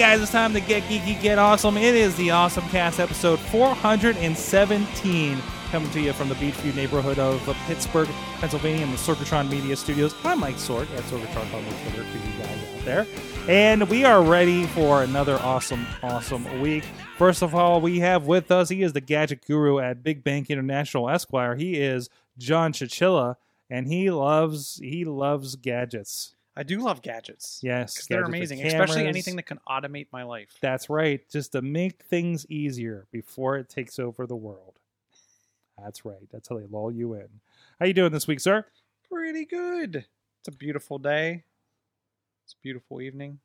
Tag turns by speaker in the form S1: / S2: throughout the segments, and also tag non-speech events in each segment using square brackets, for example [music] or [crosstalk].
S1: guys, it's time to get geeky, get awesome. It is the Awesome Cast episode 417 coming to you from the Beechview neighborhood of Pittsburgh, Pennsylvania, in the Sorgatron Media Studios. I'm Mike Sorg at Sorgatron on Twitter for you guys out there. And we are ready for another awesome, awesome week. First of all, we have with us, he is the gadget guru at Big Bank International Esquire. He is John Chichilla, and he loves he loves gadgets.
S2: I do love gadgets.
S1: Yes,
S2: they're
S1: gadgets, the
S2: amazing, especially anything that can automate my life.
S1: That's right. Just to make things easier before it takes over the world. That's right. That's how they lull you in. How you doing this week, sir?
S2: Pretty good. It's a beautiful day. It's a beautiful evening.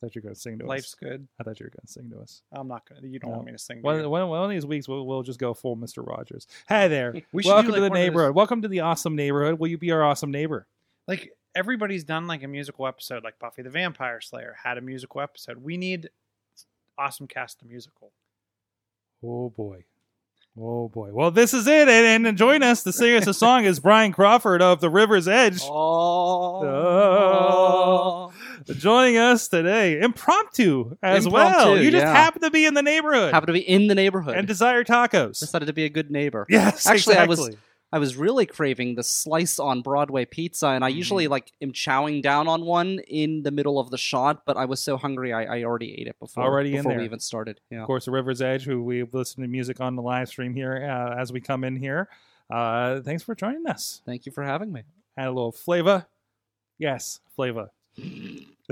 S1: I thought you were going to sing to
S2: Life's
S1: us.
S2: Life's good.
S1: I thought you were going to sing to us.
S2: I'm not gonna. You don't
S1: No.
S2: want me to sing. do
S1: One, one, one of these weeks, we'll, we'll just go full Mr. Rogers. Hey there. [laughs]
S2: We should do,
S1: Welcome
S2: like,
S1: to the neighborhood. Welcome to the awesome neighborhood. Will you be our awesome neighbor?
S2: Like everybody's done like a musical episode, like Buffy the Vampire Slayer had a musical episode. We need Awesome Cast the musical.
S1: Oh, boy. Oh, boy. Well, this is it. And, and join us to sing us a song is Brian Crawford of The River's Edge. Oh. joining us today, impromptu as well. You just
S3: yeah.
S1: happen to be in the neighborhood
S3: Happen to be in the neighborhood.
S1: and desire tacos.
S3: decided to be a good neighbor.
S1: Yes,
S3: Actually, I was
S1: exactly.
S3: I was really craving the slice on Broadway pizza, and I usually
S1: Mm-hmm.
S3: like am chowing down on one in the middle of the shot, but I was so hungry I, I already ate it before
S1: Already
S3: before we even started. Yeah.
S1: Of course, the River's Edge, who we listen to music on the live stream here uh, as we come in here. Uh, thanks for joining us.
S3: Thank you for having me.
S1: Add a little flavor. Yes, flavor. [laughs]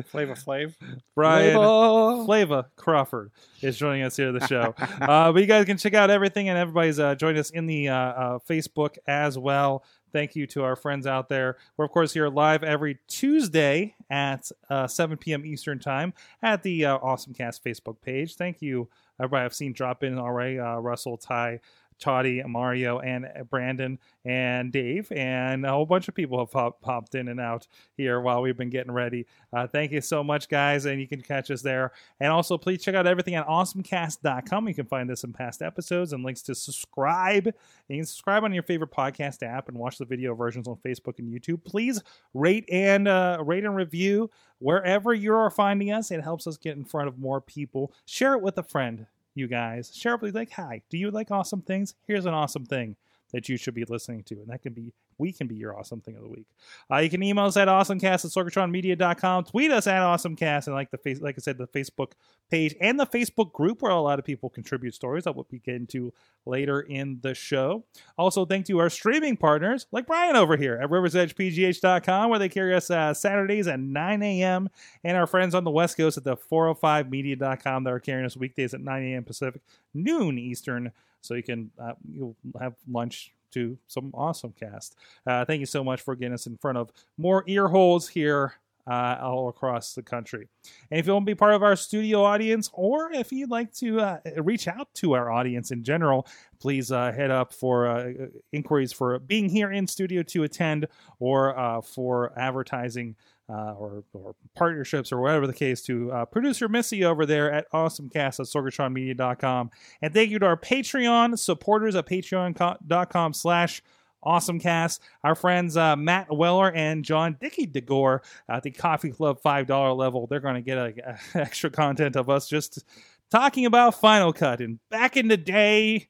S2: Flavor Flav.
S1: Brian
S3: Flavor.
S1: Flava Crawford is joining us here at the show. [laughs] uh, but you guys can check out everything, and everybody's uh, joined us in the uh, uh, Facebook as well. Thank you to our friends out there. We're, of course, here live every Tuesday at uh, 7 p.m. Eastern Time at the uh, Awesome Cast Facebook page. Thank you, everybody I've seen drop in already uh, Russell, Ty, Toddy, Mario, and Brandon, and Dave, and a whole bunch of people have pop- popped in and out here while we've been getting ready. Uh, thank you so much, guys, and you can catch us there. And also, please check out everything at awesomecast.com. You can find this in past episodes and links to subscribe. You can subscribe on your favorite podcast app and watch the video versions on Facebook and YouTube. Please rate and uh, rate and review wherever you are finding us. It helps us get in front of more people. Share it with a friend, you guys. Share it with like, hi, do you like awesome things? Here's an awesome thing that you should be listening to. And that can be, we can be your awesome thing of the week. Uh, you can email us at awesomecast at sorgatronmedia.com. Tweet us at awesomecast and like the face, like I said, the Facebook page and the Facebook group where a lot of people contribute stories that we'll be getting to later in the show. Also, thank you to our streaming partners like Brian over here at riversedgepgh.com where they carry us uh, Saturdays at 9 a.m. and our friends on the West Coast at the 405media.com that are carrying us weekdays at 9 a.m. Pacific, noon Eastern, so you can uh, you'll have lunch to some awesome cast. Uh, thank you so much for getting us in front of more ear holes here uh, all across the country. And if you want to be part of our studio audience, or if you'd like to uh, reach out to our audience in general, please uh, head up for uh, inquiries for being here in studio to attend or uh, for advertising. Uh, or, or partnerships or whatever the case to uh, producer Missy over there at awesomecast at sorgatronmedia.com. And thank you to our Patreon supporters at patreon.com slash awesomecast. Our friends uh, Matt Weller and John Dickey DeGore at the Coffee Club $5 level. They're going to get a, [laughs] a extra content of us just talking about Final Cut. And back in the day,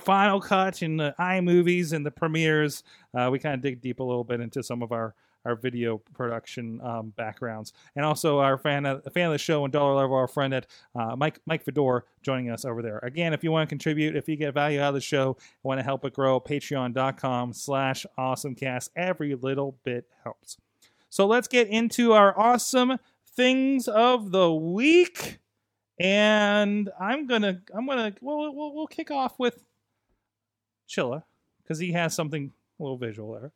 S1: Final Cut and the iMovies and the premieres, uh, we kind of dig deep a little bit into some of our our video production um, backgrounds, and also our fan, uh, fan of the show and dollar level, our friend at uh, Mike Mike Fedor joining us over there. Again, if you want to contribute, if you get value out of the show, want to help it grow, Patreon.com/slash AwesomeCast. Every little bit helps. So let's get into our awesome things of the week. And I'm gonna I'm gonna we'll we'll, we'll kick off with Chilla because he has something a little visual there.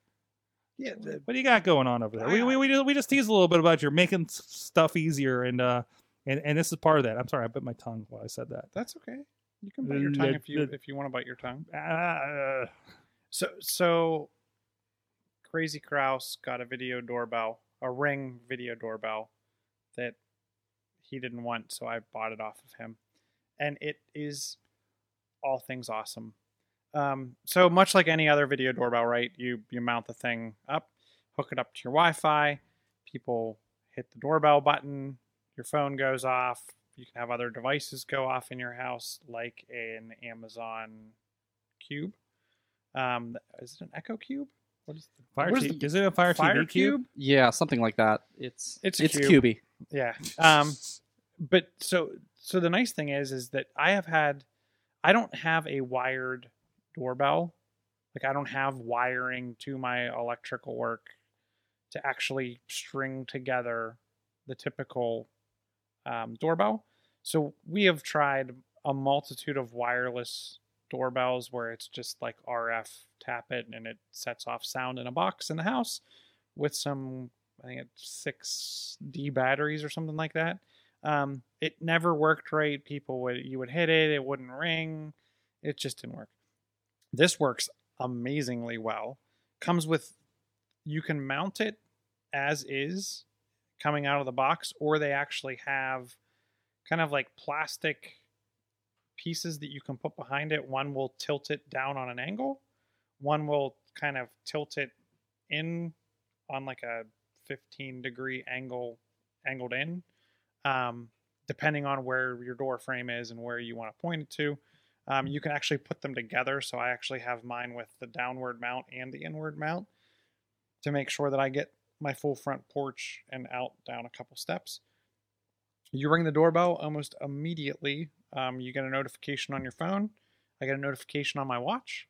S2: Yeah, the-
S1: What do you got going on over there? We, we, we, just, we just teased a little bit about your making stuff easier, and uh, and and this is part of that. I'm sorry, I bit my tongue while I said that.
S2: that's okay. You can bite your tongue if you if you want to bite your tongue.
S1: Uh,
S2: So so Crazy Kraus got a video doorbell, a ring video doorbell that he didn't want, so I bought it off of him. And it is all things awesome. Um, so much like any other video doorbell, right? You you mount the thing up, hook it up to your Wi-Fi. People hit the doorbell button, your phone goes off. You can have other devices go off in your house, like an Amazon Cube. Um, is it an Echo Cube? What is the
S1: Fire
S2: what is
S1: T-
S2: the-
S1: is it a Fire,
S2: Fire
S1: TV cube?
S3: Yeah, something like that. It's
S2: It's a
S3: it's
S2: cube.
S3: cubey.
S2: Yeah. Um, but so so the nice thing is is that I have had I don't have a wired doorbell. Like I don't have wiring to my electrical work to actually string together the typical um, doorbell. So we have tried a multitude of wireless doorbells where it's just like RF tap it and it sets off sound in a box in the house with some I think it's six D batteries or something like that. Um, it never worked right. People would you would hit it, it wouldn't ring. It just didn't work. This works amazingly well. Comes with you can mount it as is coming out of the box, or they actually have kind of like plastic pieces that you can put behind it. One will tilt it down on an angle, one will kind of tilt it in on like a 15 degree angle angled in um, depending on where your door frame is and where you want to point it to um, you can actually put them together so i actually have mine with the downward mount and the inward mount to make sure that i get my full front porch and out down a couple steps. You ring the doorbell almost immediately um, you get a notification on your phone i get a notification on my watch.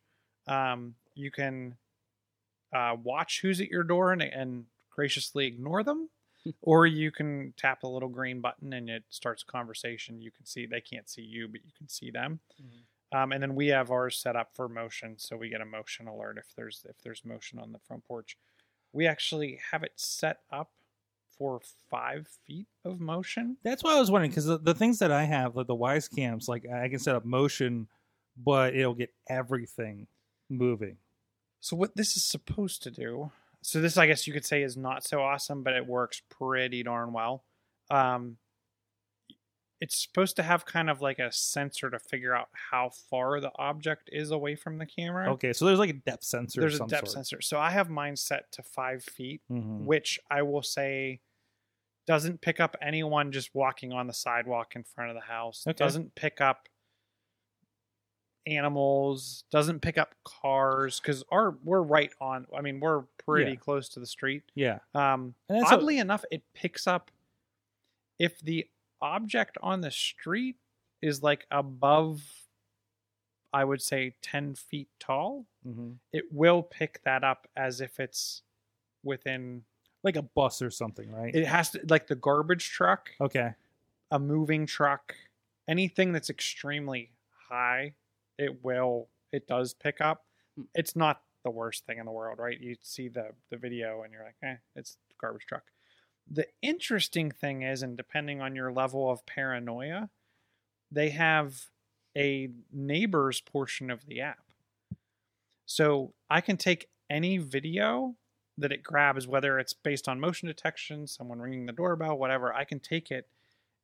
S2: Um, you can uh, watch who's at your door and, and graciously ignore them or you can tap the little green button and it starts a conversation. You can see they can't see you but you can see them. Um, and then we have ours set up for motion so we get a motion alert if there's if there's motion on the front porch. We actually have it set up for five feet of motion.
S1: That's what I was wondering because the, the things that I have, like the Wyze cams, like I can set up motion, but it'll get everything moving.
S2: So what this is supposed to do, so this I guess you could say is not so awesome, but it works pretty darn well. Um, it's supposed to have kind of like a sensor to figure out how far the object is away from the camera.
S1: Okay, so there's like a depth sensor.
S2: There's a depth
S1: sort.
S2: sensor. So I have mine set to five feet,
S1: Mhm.
S2: which I will say doesn't pick up anyone just walking on the sidewalk in front of the house.
S1: Okay.
S2: Doesn't pick up animals. Doesn't pick up cars because our we're right on. I mean, we're pretty
S1: Yeah.
S2: close to the street.
S1: Yeah,
S2: Um,
S1: And that's a-
S2: oddly enough, it picks up if the object on the street is like above, I would say, ten feet tall.
S1: hmm
S2: It will pick that up as if it's within.
S1: like a bus or something, right?
S2: It has to like the garbage truck,
S1: okay,
S2: a moving truck, anything that's extremely high. It will. It does pick up.
S3: Hmm.
S2: It's not the worst thing in the world, right? You see the the video and you're like, eh, it's a garbage truck. The interesting thing is, and depending on your level of paranoia, they have a neighbors portion of the app. So I can take any video that it grabs, whether it's based on motion detection, someone ringing the doorbell, whatever, I can take it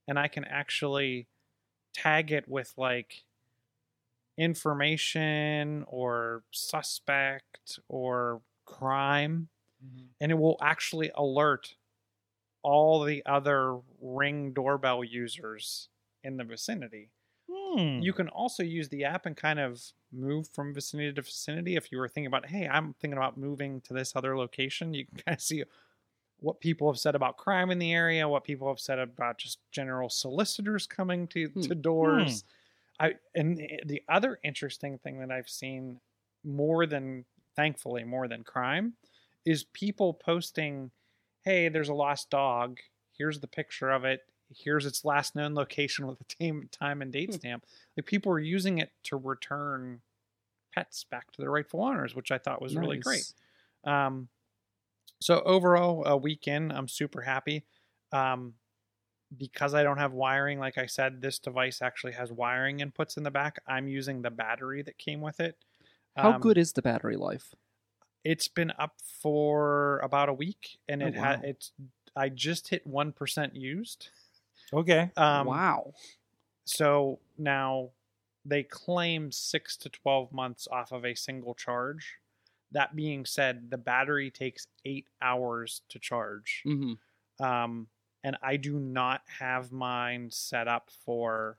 S2: and I can actually tag it with like information or suspect or crime and it will actually alert all the other ring doorbell users in the vicinity.
S1: Hmm.
S2: You can also use the app and kind of move from vicinity to vicinity. If you were thinking about, hey, I'm thinking about moving to this other location, you can [laughs] kind of see what people have said about crime in the area, what people have said about just general solicitors coming to,
S3: Hmm.
S2: to doors. I and the other interesting thing that I've seen more than thankfully more than crime is people posting, "Hey, there's a lost dog. Here's the picture of it. here's its last known location with a time time and date
S3: Hmm.
S2: stamp. Like people are using it to return pets back to their rightful owners, which I thought was really great. Um, so overall, a weekend, I'm super happy. Um, because I don't have wiring, like I said, this device actually has wiring inputs in the back. I'm using the battery that came with it.
S3: How
S2: Um,
S3: good is the battery life?
S2: It's been up for about a week, and
S3: Oh,
S2: it had it's. I just hit one percent used.
S1: Okay.
S2: Um,
S3: wow.
S2: So now they claim six to 12 months off of a single charge. That being said, the battery takes eight hours to charge.
S3: hmm
S2: Um, and I do not have mine set up for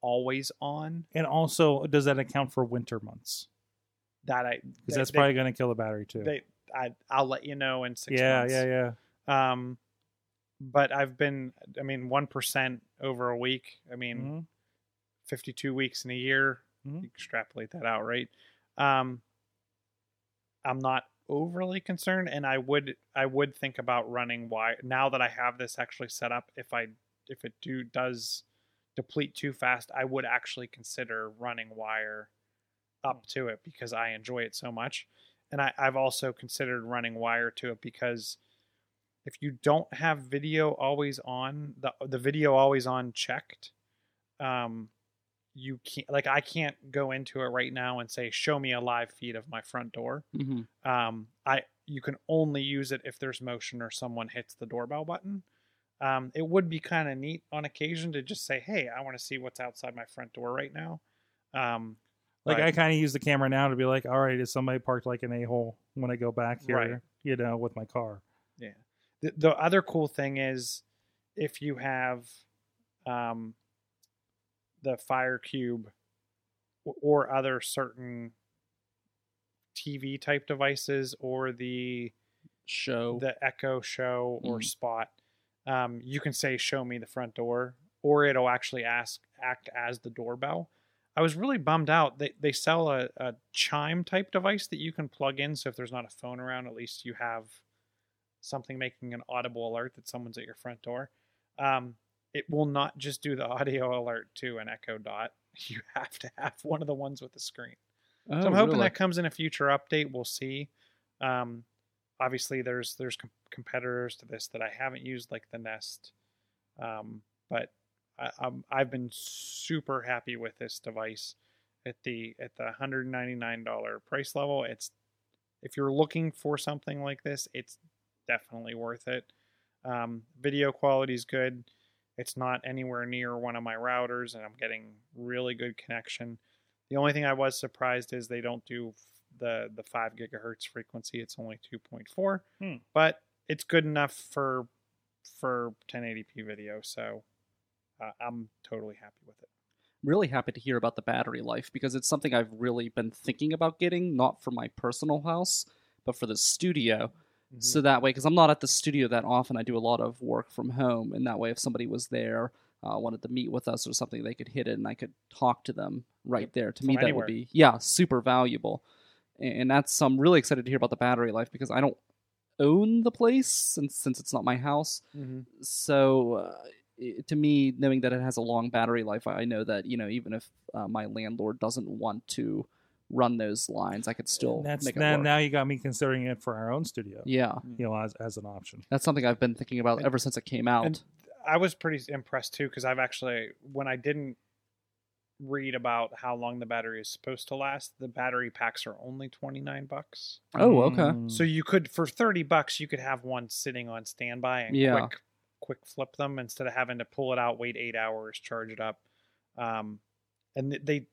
S2: always on.
S1: And also, does that account for winter months?
S2: That I
S1: Because that's
S2: they-
S1: probably going to kill the battery too.
S2: they, I I'll let you know in six
S1: yeah,
S2: months.
S1: yeah, yeah, yeah.
S2: Um, but I've been, I mean, one percent over a week. I mean,
S1: Mhm.
S2: 52 weeks in a year.
S1: Mhm.
S2: Extrapolate that out, right? Um, I'm not overly concerned, and I would I would think about running wire now that I have this actually set up. If I if it do does deplete too fast, I would actually consider running wire up to it because I enjoy it so much, and I, I've also considered running wire to it because if you don't have video always on the the video always on checked um you can't like i can't go into it right now and say show me a live feed of my front door
S3: hmm
S2: um i you can only use it if there's motion or someone hits the doorbell button um it would be kind of neat on occasion to just say hey i want to see what's outside my front door right now um
S1: Like
S2: but-
S1: I kind of use the camera now to be like, all right, is somebody parked like an a hole when I go back here?
S2: Right.
S1: You know, with my car.
S2: the, the other cool thing is if you have um, the fire cube or other certain tv type devices or the
S3: Show.
S2: the echo show or
S3: Mhm.
S2: spot um, you can say show me the front door or it'll actually ask act as the doorbell i was really bummed out they, they sell a, a chime type device that you can plug in so if there's not a phone around at least you have something making an audible alert that someone's at your front door um, it will not just do the audio alert to an echo dot [laughs] you have to have one of the ones with the screen
S3: oh,
S2: so I'm hoping
S3: really?
S2: that comes in a future update. We'll see. Um, obviously, there's there's com- competitors to this that I haven't used, like the Nest. Um, but I, I'm, I've been super happy with this device at the at the 199 dollar price level. It's if you're looking for something like this, it's definitely worth it. Um, video quality is good. It's not anywhere near one of my routers, and I'm getting really good connection. The only thing I was surprised is they don't do the the five gigahertz frequency. It's only two point four,
S1: Hmm.
S2: but it's good enough for for 1080p video. So uh, I'm totally happy with it.
S3: really happy to hear about the battery life because it's something I've really been thinking about getting, not for my personal house, but for the studio. So
S2: Mm-hmm.
S3: that way, because I'm not at the studio that often, I do a lot of work from home, and that way, if somebody was there, uh, wanted to meet with us or something, they could hit it, and I could talk to them right there. To
S2: From
S3: me, that
S2: anywhere.
S3: would be yeah, super valuable. And, and that's I'm really excited to hear about the battery life because I don't own the place since since it's not my house.
S2: Mm-hmm.
S3: So uh, it, to me, knowing that it has a long battery life, I know that you know even if uh, my landlord doesn't want to run those lines, I could still
S1: And that's
S3: make it
S1: now,
S3: work.
S1: now you got me considering it for our own studio.
S3: yeah,
S1: You know, as as an option.
S3: that's something I've been thinking about
S2: And-
S3: ever since it came out.
S2: and- I was pretty impressed too because I've actually when I didn't read about how long the battery is supposed to last, the battery packs are only 29 bucks.
S3: oh, okay.
S1: Mm.
S2: So you could for 30 bucks you could have one sitting on standby and
S3: Yeah.
S2: quick quick flip them instead of having to pull it out, wait 8 hours, charge it up. Um and th- they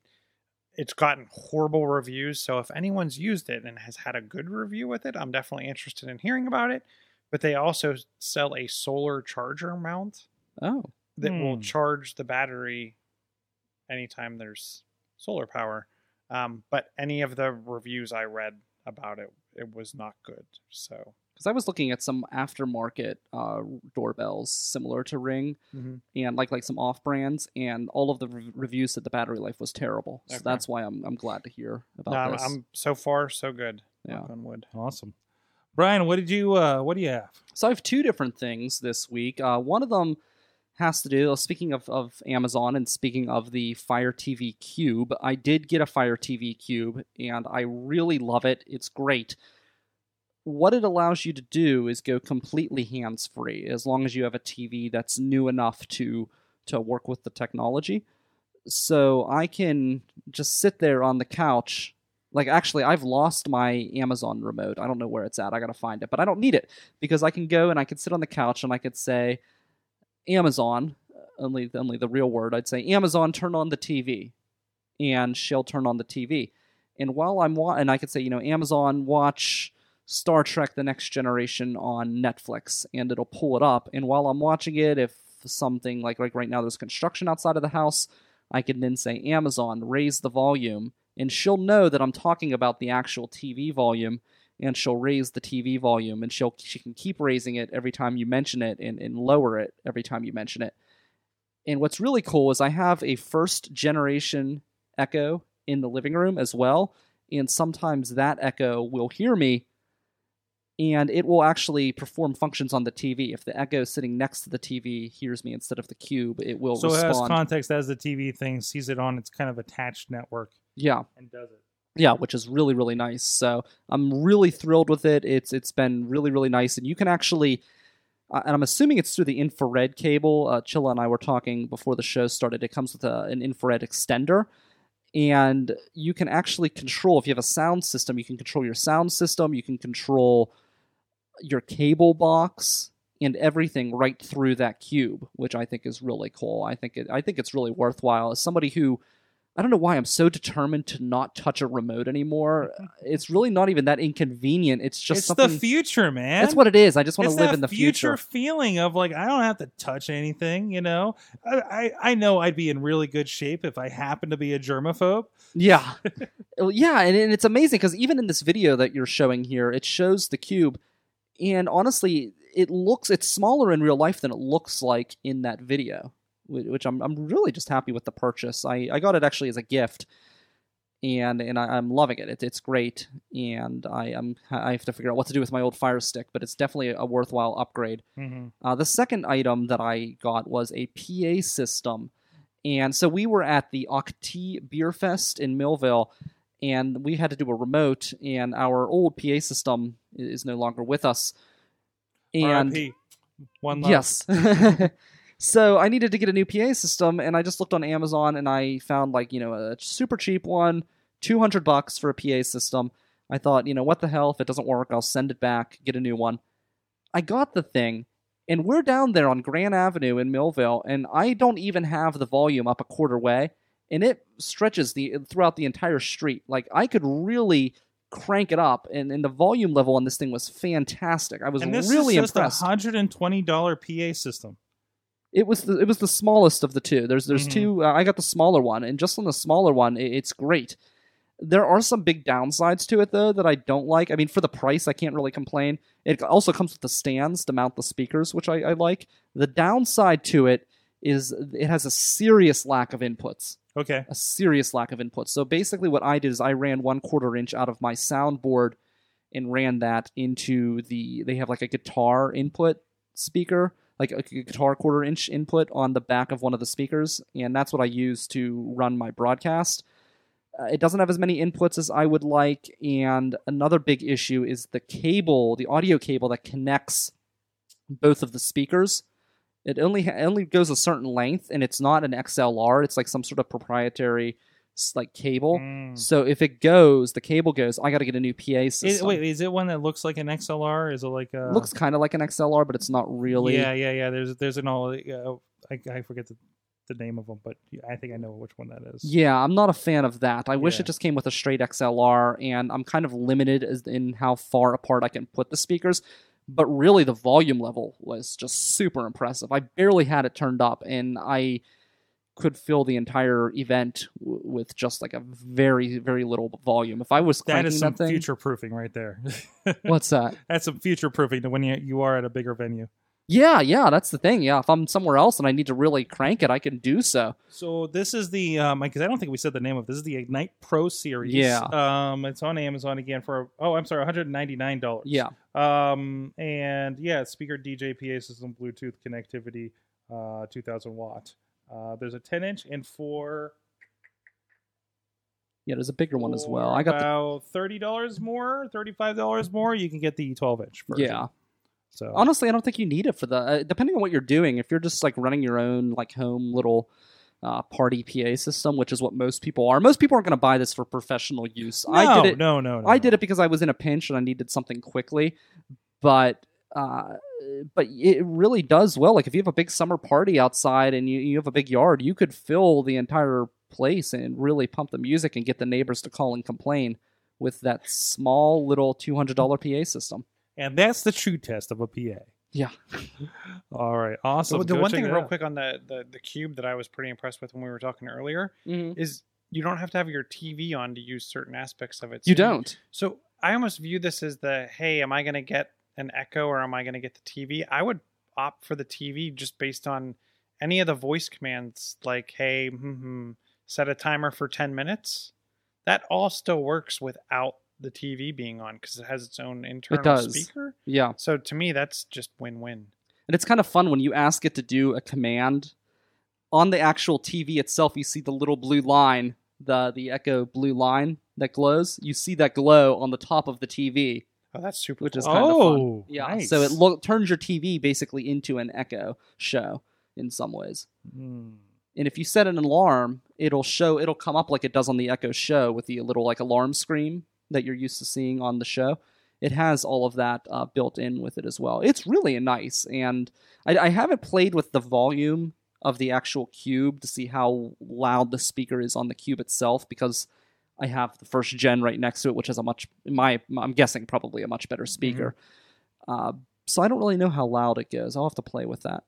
S2: it's gotten horrible reviews, so if anyone's used it and has had a good review with it, I'm definitely interested in hearing about it. But they also sell a solar charger mount
S3: Oh,
S2: that will
S1: Hmm.
S2: charge the battery anytime there's solar power. Um, but any of the reviews I read about it, it was not good. So
S3: because I was looking at some aftermarket uh, doorbells similar to Ring, and like like some off brands, and all of the re- reviews said the battery life was terrible. So
S2: Okay.
S3: that's why I'm I'm glad to hear about
S2: no, I'm,
S3: this.
S2: I'm so far so good.
S3: Yeah.
S2: On wood.
S1: Awesome. Brian, what did you uh what do you have?
S3: So I have two different things this week. Uh, one of them has to do. Speaking of, of Amazon and speaking of the Fire TV Cube, I did get a Fire TV Cube and I really love it. It's great. What it allows you to do is go completely hands free as long as you have a TV that's new enough to to work with the technology. So I can just sit there on the couch. Like actually I've lost my Amazon remote. I don't know where it's at. I got to find it, but I don't need it because I can go and I can sit on the couch and I could say Amazon, only only the real word, I'd say Amazon, turn on the TV, and she'll turn on the TV. And while I'm wa- and I could say, you know, Amazon, watch Star Trek: The Next Generation on Netflix, and it'll pull it up. And while I'm watching it, if something like like right now there's construction outside of the house, I can then say Amazon, raise the volume, and she'll know that I'm talking about the actual TV volume and she'll raise the TV volume and she'll she can keep raising it every time you mention it and, and lower it every time you mention it. And what's really cool is I have a first generation echo in the living room as well. And sometimes that echo will hear me and it will actually perform functions on the TV. If the echo sitting next to the TV hears me instead of the cube, it will respond.
S1: So it has context as the TV thing sees it on its kind of attached network
S3: yeah.
S1: and does it.
S3: yeah, which is really really nice. So I'm really thrilled with it. It's it's been really really nice, and you can actually, uh, and I'm assuming it's through the infrared cable. Uh, Chilla and I were talking before the show started. It comes with a, an infrared extender, and you can actually control if you have a sound system. You can control your sound system. You can control your cable box and everything right through that cube, which I think is really cool. I think it, I think it's really worthwhile. As somebody who I don't know why I'm so determined to not touch a remote anymore. Mm-hmm. It's really not even that inconvenient. It's just
S1: it's
S3: something.
S1: the future, man.
S3: that's what it is. I just want to live in the
S1: future,
S3: future.
S1: feeling of like I don't have to touch anything. You know, I, I I know I'd be in really good shape if I happen to be a germaphobe.
S3: Yeah, [laughs] yeah, and, and it's amazing because even in this video that you're showing here, it shows the cube, and honestly, it looks it's smaller in real life than it looks like in that video, which I'm I'm really just happy with the purchase. I I got it actually as a gift. And and I, I'm loving it. it. It's great, and I am I have to figure out what to do with my old Fire Stick, but it's definitely a worthwhile upgrade.
S1: Mm-hmm.
S3: Uh, the second item that I got was a PA system. And so we were at the Octi Beer Fest in Millvale, and we had to do a remote, and our old PA system is no longer with us. And
S1: RIP. One love.
S3: yes. [laughs] so I needed to get a new PA system, and I just looked on Amazon and I found like you know a super cheap one, two hundred bucks for a PA system. I thought, you know, what the hell? If it doesn't work, I'll send it back, get a new one. I got the thing, and we're down there on Grand Avenue in Millvale, and I don't even have the volume up a quarter way, and it stretches the throughout the entire street. Like I could really crank it up, and, and the volume level on this thing was fantastic. I was
S1: And this
S3: really
S1: is just
S3: impressed
S1: a hundred and twenty dollar PA system.
S3: it was the, it was the smallest of the two. There's there's
S1: Mhm.
S3: two. Uh, I got the smaller one, and just on the smaller one, i it's great. There are some big downsides to it though that I don't like. I mean, for the price, I can't really complain. It also comes with the stands to mount the speakers, which I, I like. The downside to it is it has a serious lack of inputs
S1: Okay.
S3: a serious lack of inputs. So basically, what I did is I ran one quarter inch out of my soundboard and ran that into the. They have like a guitar input speaker, like a guitar quarter inch input on the back of one of the speakers, and that's what I use to run my broadcast. Uh, it doesn't have as many inputs as I would like, and another big issue is the cable, the audio cable that connects both of the speakers. It only it only goes a certain length, and it's not an XLR. It's like some sort of proprietary like cable.
S1: Mm.
S3: So if it goes, the cable goes. I got to get a new PA
S1: Is,
S3: system.
S1: wait, is it one that looks like an XLR? Is it like a
S3: looks kind of like an XLR, but it's not really.
S1: Yeah, yeah, yeah. There's there's an all. Uh, I I forget the, the name of them, but I think I know which one that is.
S3: Yeah, I'm not a fan of that. I wish
S1: Yeah.
S3: it just came with a straight XLR, and I'm kind of limited as in how far apart I can put the speakers. But really, the volume level was just super impressive. I barely had it turned up, and I could fill the entire event w- with just like a very, very little volume. If I was
S1: that is some future proofing right there. [laughs]
S3: what's that?
S1: That's some future proofing to when you you are at a bigger venue.
S3: Yeah, yeah, that's the thing. Yeah, if I'm somewhere else and I need to really crank it, I can do so.
S1: So this is the um because I don't think we said the name of this is the Ignite Pro series.
S3: Yeah.
S1: Um, it's on Amazon again for oh I'm sorry, one hundred ninety nine dollars.
S3: Yeah,
S1: Um, and yeah, speaker, DJ, PA system, Bluetooth connectivity. uh, 2000 watt. Uh, there's a 10 inch and four.
S3: Yeah, there's a bigger one as well. I got the
S1: about thirty dollars more, thirty five dollars more. You can get the 12 inch. Version.
S3: yeah.
S1: So
S3: Honestly, I don't think you need it for the. Uh, depending on what you're doing, if you're just like running your own like home little uh, party PA system, which is what most people are. Most people aren't going to buy this for professional use.
S1: no,
S3: I did it.
S1: No, no, no.
S3: I did it because I was in a pinch and I needed something quickly, but. Uh, but it really does well. Like if you have a big summer party outside and you, you have a big yard, you could fill the entire place and really pump the music and get the neighbors to call and complain with that small little two hundred dollar PA system.
S1: And that's the true test of a PA.
S3: Yeah.
S1: All right, awesome.
S2: the the one thing, real
S1: out.
S2: quick, on the, the the cube that I was pretty impressed with when we were talking earlier
S3: Mm-hmm.
S2: is you don't have to have your TV on to use certain aspects of it.
S3: You don't.
S2: So I almost view this as the hey, am I going to get an Echo or am I going to get the TV? I would opt for the TV just based on any of the voice commands, like hey, hmm set a timer for ten minutes. That all still works without the TV being on because it has its own internal it
S3: does.
S2: speaker.
S3: Yeah.
S2: So to me, that's just win-win.
S3: And it's kind of fun when you ask it to do a command on the actual TV itself. You see the little blue line, the the Echo blue line that glows. You see that glow on the top of the TV,
S2: Oh, that's super.
S3: which is
S2: cool.
S3: kind of
S1: Oh,
S3: fun. Yeah.
S1: nice.
S3: So it lo- turns your TV basically into an Echo show in some ways.
S1: Hmm.
S3: And if you set an alarm, it'll show. It'll come up like it does on the Echo show with the little like alarm screen that you're used to seeing on the show. It has all of that uh, built in with it as well. It's really nice, and I, I haven't played with the volume of the actual cube to see how loud the speaker is on the cube itself because I have the first gen right next to it, which has a much, my I'm guessing probably a much better speaker. Uh, so I don't really know how loud it goes. I'll have to play with that.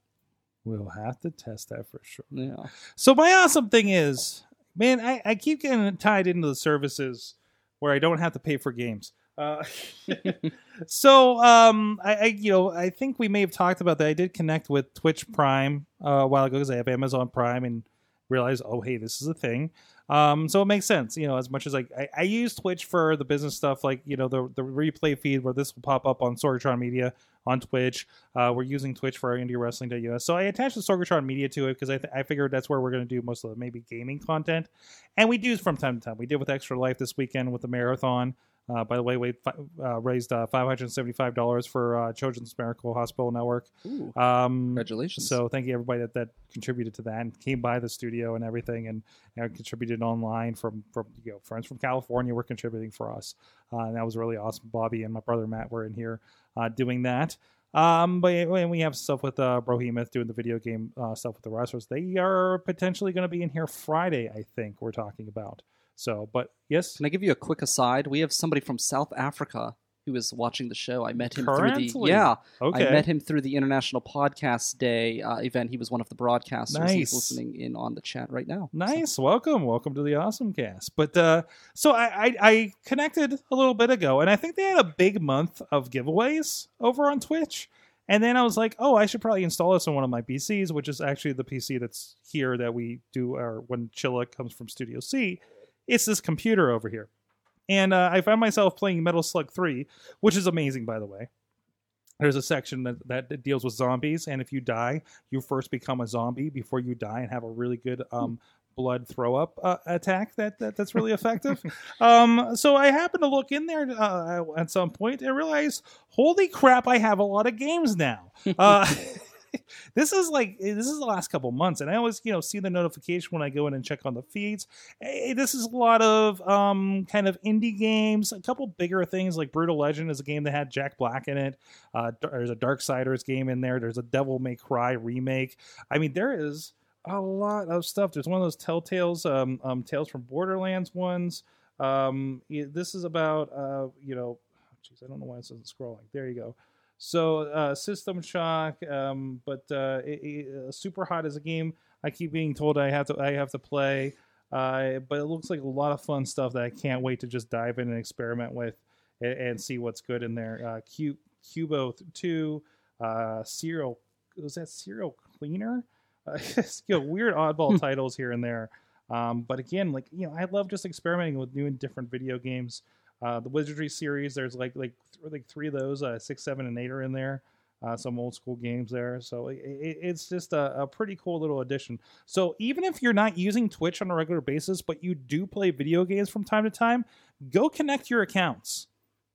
S1: We'll have to test that for sure.
S3: Yeah.
S1: So my awesome thing is, man, I, I keep getting tied into the services where I don't have to pay for games. Uh, [laughs] [laughs] so um, I, I, you know, I think we may have talked about that. I did connect with Twitch Prime uh, a while ago because I have Amazon Prime and realized, oh, hey, this is a thing. Um, so it makes sense, you know, as much as like I, I use Twitch for the business stuff, like you know the the replay feed where this will pop up on Sorgatron Media on Twitch. Uh, we're using Twitch for our indie wrestling.us. So I attached the Sorgatron Media to it because I, th- I figured that's where we're going to do most of the maybe gaming content. And we do from time to time. We did with Extra Life this weekend with the marathon. Uh, by the way, we uh, raised uh, $575 for uh, Children's Miracle Hospital Network.
S3: Ooh,
S1: Um,
S3: congratulations.
S1: so thank you everybody that, that contributed to that and came by the studio and everything and, and contributed online from from you know friends from California were contributing for us. Uh, and that was really awesome. Bobby and my brother Matt were in here uh, doing that. Um, but and we have stuff with uh, Brohemoth doing the video game uh, stuff with the wrestlers. They are potentially going to be in here Friday, I think. We're talking about. So, but yes,
S3: Can I give you a quick aside? We have somebody from South Africa who is watching the show. I met him through the yeah.
S1: okay.
S3: I met him through the International Podcast Day uh, event. He was one of the broadcasters. He's
S1: Nice.
S3: listening in on the chat right now.
S1: Nice, welcome, welcome to the awesome cast. But uh, so I, I I connected a little bit ago, and I think they had a big month of giveaways over on Twitch. And then I was like, oh, I should probably install this on one of my PCs, which is actually the PC that's here that we do our when Chilla comes from Studio C. It's this computer over here, and uh, I found myself playing Metal Slug Three, which is amazing, by the way. There's a section that, that deals with zombies, and if you die, you first become a zombie before you die and have a really good um, blood throw up uh, attack that, that that's really effective. [laughs] um, so I happened to look in there uh, at some point and realize, holy crap, I have a lot of games now. [laughs] Uh, [laughs] this is like this is the last couple months, and I always you know see the notification when I go in and check on the feeds. Hey, this is a lot of um, kind of indie games, a couple bigger things like Brutal Legend is a game that had Jack Black in it. Uh, there's a Darksiders game in there. There's a Devil May Cry remake. I mean, there is a lot of stuff. There's one of those Telltales, um, um, Tales from Borderlands ones. Um, this is about, uh, you know, jeez, I don't know why this isn't scrolling. There you go. So, uh, System Shock, um, but uh, it, it- uh, Super Hot is a game I keep being told I have to I have to play. Uh, but it looks like a lot of fun stuff that I can't wait to just dive in and experiment with and, and see what's good in there. Uh, Cu- Cubo two, uh, Serial was that Serial Cleaner? Uh, you know, weird oddball titles here and there. Um, but again, like you know, I love just experimenting with new and different video games. Uh, the Wizardry series, there's like like th- like three of those, uh, six, seven, and eight are in there. uh, some old school games there. So it, it, it's just a, a pretty cool little addition. So even if you're not using Twitch on a regular basis, but you do play video games from time to time, go connect your accounts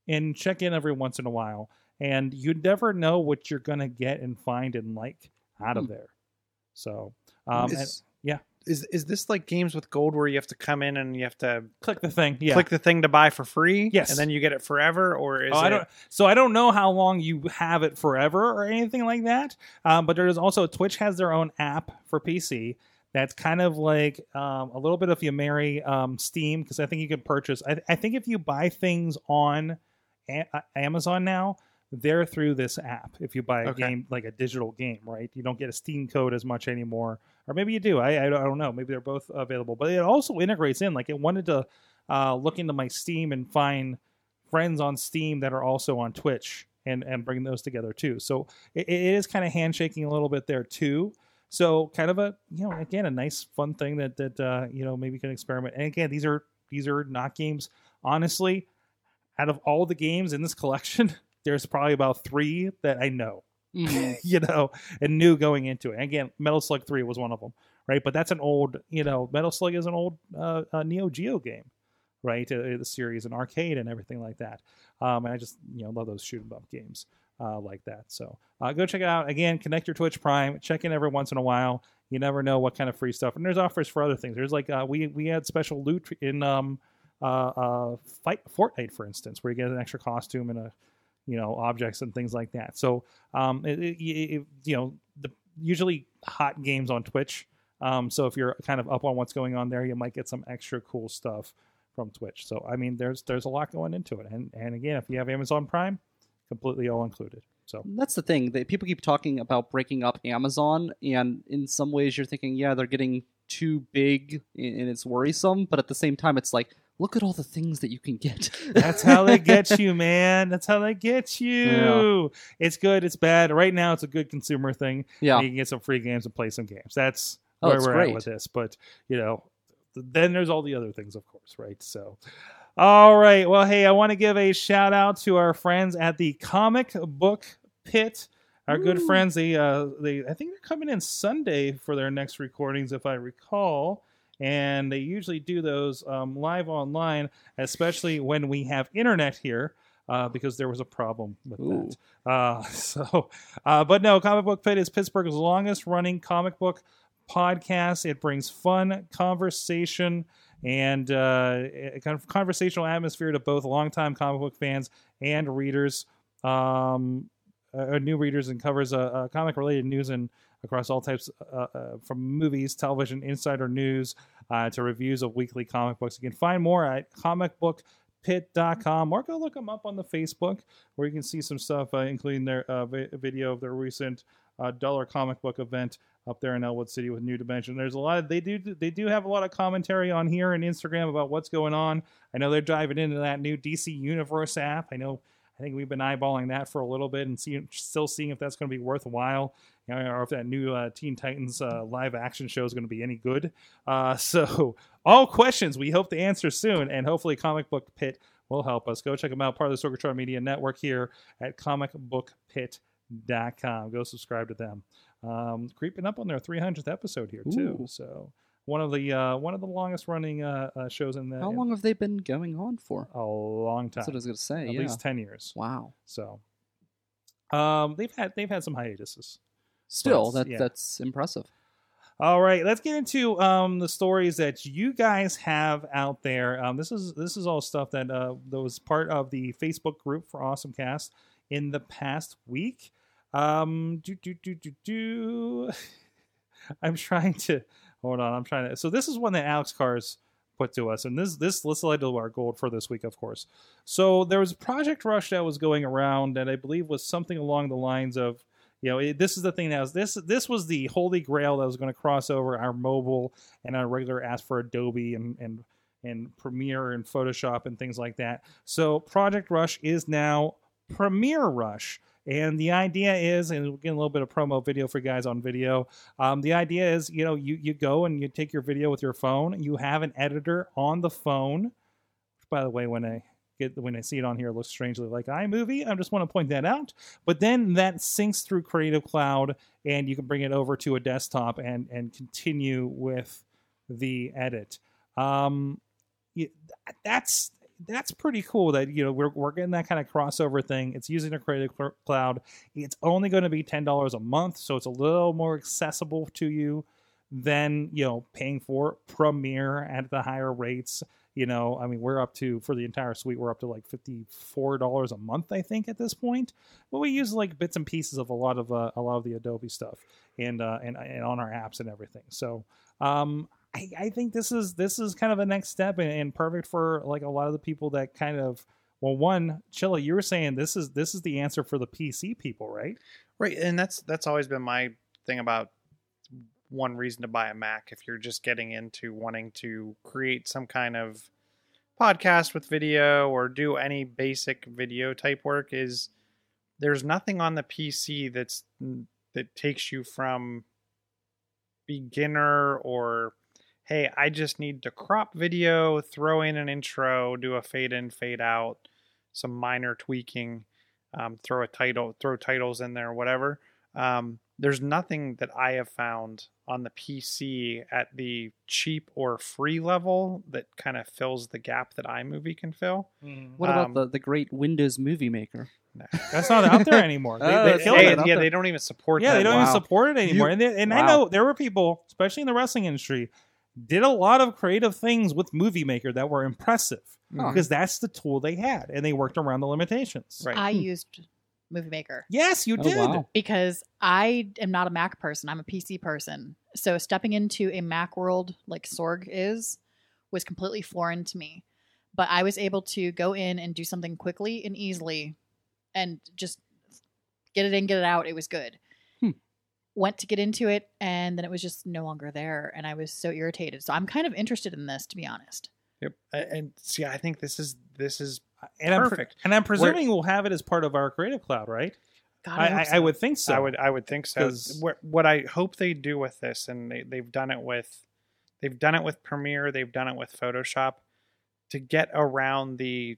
S1: and check in every once in a while. And you never know what you're gonna get and find and like out of
S3: Hmm.
S1: there. So um, and
S2: is,
S1: yeah.
S2: Is is this like games with gold where you have to come in and you have to
S1: click the thing. Yeah.
S2: click the thing to buy for free?
S1: Yes.
S2: And then you get it forever, or is
S1: Oh, I
S2: it?
S1: don't. So I don't know how long you have it forever or anything like that. Um, but there is also Twitch has their own app for PC. That's kind of like um, a little bit of you marry um, Steam because I think you can purchase. I, I think if you buy things on a- uh, Amazon now, they're through this app. If you buy a
S2: Okay.
S1: game like a digital game, right? You don't get a Steam code as much anymore, or maybe you do. I I don't, know. Maybe they're both available, but it also integrates in. Like it wanted to uh, look into my Steam and find friends on Steam that are also on Twitch and and bring those together too. So it, it is kind of handshaking a little bit there too. So kind of a you know again a nice fun thing that that uh, you know maybe can experiment. And again, these are these are not games. Honestly, out of all the games in this collection, [laughs] there's probably about three that I know
S3: Mhm. [laughs]
S1: you know, and knew going into it. And again, Metal Slug Three was one of them, right? But that's an old, you know, Metal Slug is an old uh, uh, Neo Geo game, right? Uh, the series and arcade and everything like that. Um, and I just you know love those shoot 'em up games uh, like that. So uh, go check it out. Again, connect your Twitch Prime. Check in every once in a while. You never know what kind of free stuff. And there's offers for other things. There's like uh, we we had special loot in um uh, uh fight Fortnite for instance, where you get an extra costume and a you know objects and things like that. So um, it, it, it- you know, the usually hot games on Twitch. Um, so if you're kind of up on what's going on there, you might get some extra cool stuff from Twitch. So I mean, there's there's a lot going into it, and and again, if you have Amazon Prime, completely all included. So
S3: That's the thing. That people keep talking about breaking up Amazon, and in some ways, you're thinking, yeah, they're getting too big, and and it's worrisome. But at the same time, it's like, look at all the things that you can get. [laughs]
S1: that's how they get you, man. That's how they get you. It's good. It's bad. Right now, it's a good consumer thing.
S3: yeah.
S1: you can get some free games and play some games. That's
S3: Oh,
S1: where we're
S3: great.
S1: at with this. But you know, then there's all the other things, of course, right? So, all right. Well, hey, I want to give a shout out to our friends at the Comic Book Pit. Our good
S3: Ooh.
S1: friends, they uh, they I think they're coming in Sunday for their next recordings, if I recall. And they usually do those um, live online, especially when we have internet here. Uh, because there was a problem with
S3: Ooh.
S1: that. Uh, [laughs] so, uh, but no, Comic Book Pit is Pittsburgh's longest running comic book podcast. It brings fun conversation and uh, a kind of conversational atmosphere to both longtime comic book fans and readers, um, uh, new readers, and covers uh, uh, comic related news and across all types uh, uh, from movies, television, insider news uh, to reviews of weekly comic books. You can find more at comicbookpit.com or go look them up on the Facebook where you can see some stuff, uh, including their uh, vi- video of their recent uh, dollar comic book event up there in Ellwood City with New Dimension. There's a lot of they do they do have a lot of commentary on here and Instagram about what's going on. I know they're diving into that new DC Universe app. I know I think we've been eyeballing that for a little bit and seeing still seeing if that's going to be worthwhile. You know, or if that new uh, Teen Titans uh, live action show is going to be any good. [laughs] Uh, so, all questions we hope to answer soon, and hopefully, Comic Book Pit will help us. Go check them out, part of the Sorgatron Media Network here at comicbookpit.com. Go subscribe to them. Um, creeping up on their 300th episode here too.
S3: Ooh.
S1: So one of the uh, one of the longest running uh, uh, shows in the
S3: How long have they been going on for?
S1: a long time,
S3: That's what I was going to say.
S1: at
S3: yeah.
S1: least 10 years.
S3: Wow.
S1: So um, they've had they've had some hiatuses.
S3: Still, that
S1: yeah.
S3: that's impressive.
S1: All right, let's get into um, the stories that you guys have out there. Um, this is this is all stuff that uh, that was part of the Facebook group for Awesome Cast in the past week. Um, do do do do do. [laughs] I'm trying to hold on. I'm trying to. So this is one that Alex Cars put to us, and this this this led to our gold for this week, of course. So there was Project Rush that was going around and I believe was something along the lines of you know it, this is the thing that was this this was the holy grail that was going to cross over our mobile and our regular ask for adobe and and and premiere and photoshop and things like that so project rush is now premiere rush and the idea is and we're getting a little bit of promo video for guys on video um, the idea is you know you you go and you take your video with your phone you have an editor on the phone Which, by the way when i get when I see it on here, it looks strangely like iMovie. I just want to point that out. But then that syncs through Creative Cloud, and you can bring it over to a desktop and and continue with the edit. Um, that's that's pretty cool that you know we're, we're getting that kind of crossover thing. It's using a creative Cl- cloud. It's only going to be $10 a month so it's a little more accessible to you than you know paying for premiere at the higher rates. You know i mean we're up to for the entire suite we're up to like $54 a month i think at this point. But we use like bits and pieces of a lot of uh, a lot of the adobe stuff and uh and, and on our apps and everything. So um I, I think this is this is kind of a next step and, and perfect for like a lot of the people that kind of well one chilla you were saying this is this is the answer for the pc people right?
S2: Right, and that's that's always been my thing about one reason to buy a Mac if you're just getting into wanting to create some kind of podcast with video or do any basic video type work is there's nothing on the PC that's that takes you from beginner or hey, I just need to crop video, throw in an intro, do a fade in, fade out, some minor tweaking, um, throw a title, throw titles in there, whatever. Um, there's nothing that I have found on the PC at the cheap or free level that kind of fills the gap that iMovie can fill.
S3: What about
S2: Um,
S3: the, the great Windows Movie Maker? [laughs]
S1: that's not out there anymore they,
S3: Oh,
S1: they
S3: that's
S1: killed
S2: Hey,
S1: it
S2: yeah,
S3: there.
S2: they don't even support
S1: yeah
S2: that.
S1: they don't even support it anymore
S3: You-
S1: and, they, and i know there were people especially in the wrestling industry did a lot of creative things with movie maker that were impressive
S3: Huh.
S1: because that's the tool they had and they worked around the limitations
S2: Right.
S4: I
S3: Hmm.
S4: used Movie Maker
S1: yes you
S3: Oh,
S1: did
S3: wow.
S4: because I am not a Mac person. I'm a PC person. So stepping into a Mac world like Sorg is was completely foreign to me. But I was able to go in and do something quickly and easily and just get it in, get it out. It was good. Went to get into it and then it was just no longer there. And I was so irritated. So I'm kind of interested in this, to be honest.
S2: Yep. And see, I think this is this is
S1: and I'm, pre-
S2: Perfect.
S1: and I'm presuming we'll have it as part of our creative cloud right
S4: God,
S1: I, I,
S4: so.
S1: I would think so
S2: I would I would think so What what I hope they do with this, and they, they've done it with they've done it with Premiere, they've done it with Photoshop, to get around the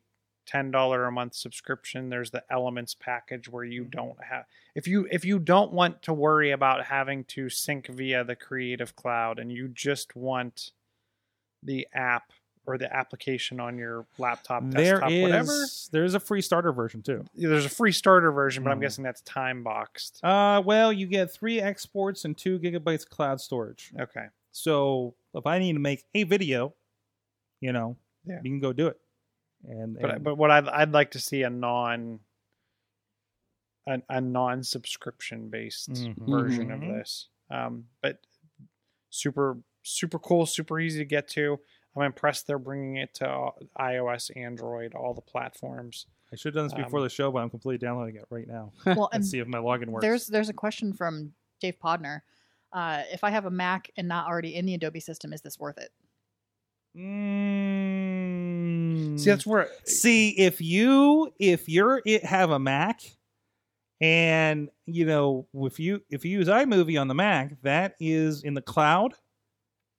S2: ten dollar a month subscription. There's the Elements package where you don't have if you if you don't want to worry about having to sync via the Creative Cloud, and you just want the app or the application on your laptop,
S1: there
S2: desktop,
S1: is
S2: whatever.
S1: there's a free starter version too
S2: There's a free starter version, but I'm
S1: Mm.
S2: guessing that's time boxed.
S1: uh well you get three exports and two gigabytes of cloud storage
S2: Okay.
S1: so if i need to make a video you know
S2: Yeah.
S1: you can go do it and,
S2: but
S1: and-
S2: but what I'd I'd like to see a non a, a non subscription based
S1: Mhm.
S2: version of
S1: Mhm.
S2: this. Um, but super super cool, super easy to get to. I'm impressed they're bringing it to iOS, Android, all the platforms.
S1: i should have done this before
S2: um,
S1: the show but i'm completely downloading it right now
S4: well, [laughs]
S1: and
S4: and
S1: see if my login works
S4: There's there's a question from Dave Podner. Uh, if I have a Mac and not already in the Adobe system, is this worth it?
S1: Mm.
S2: See, that's where
S1: See, if you if you're it have a Mac and you know if you if you use iMovie on the Mac, that is in the cloud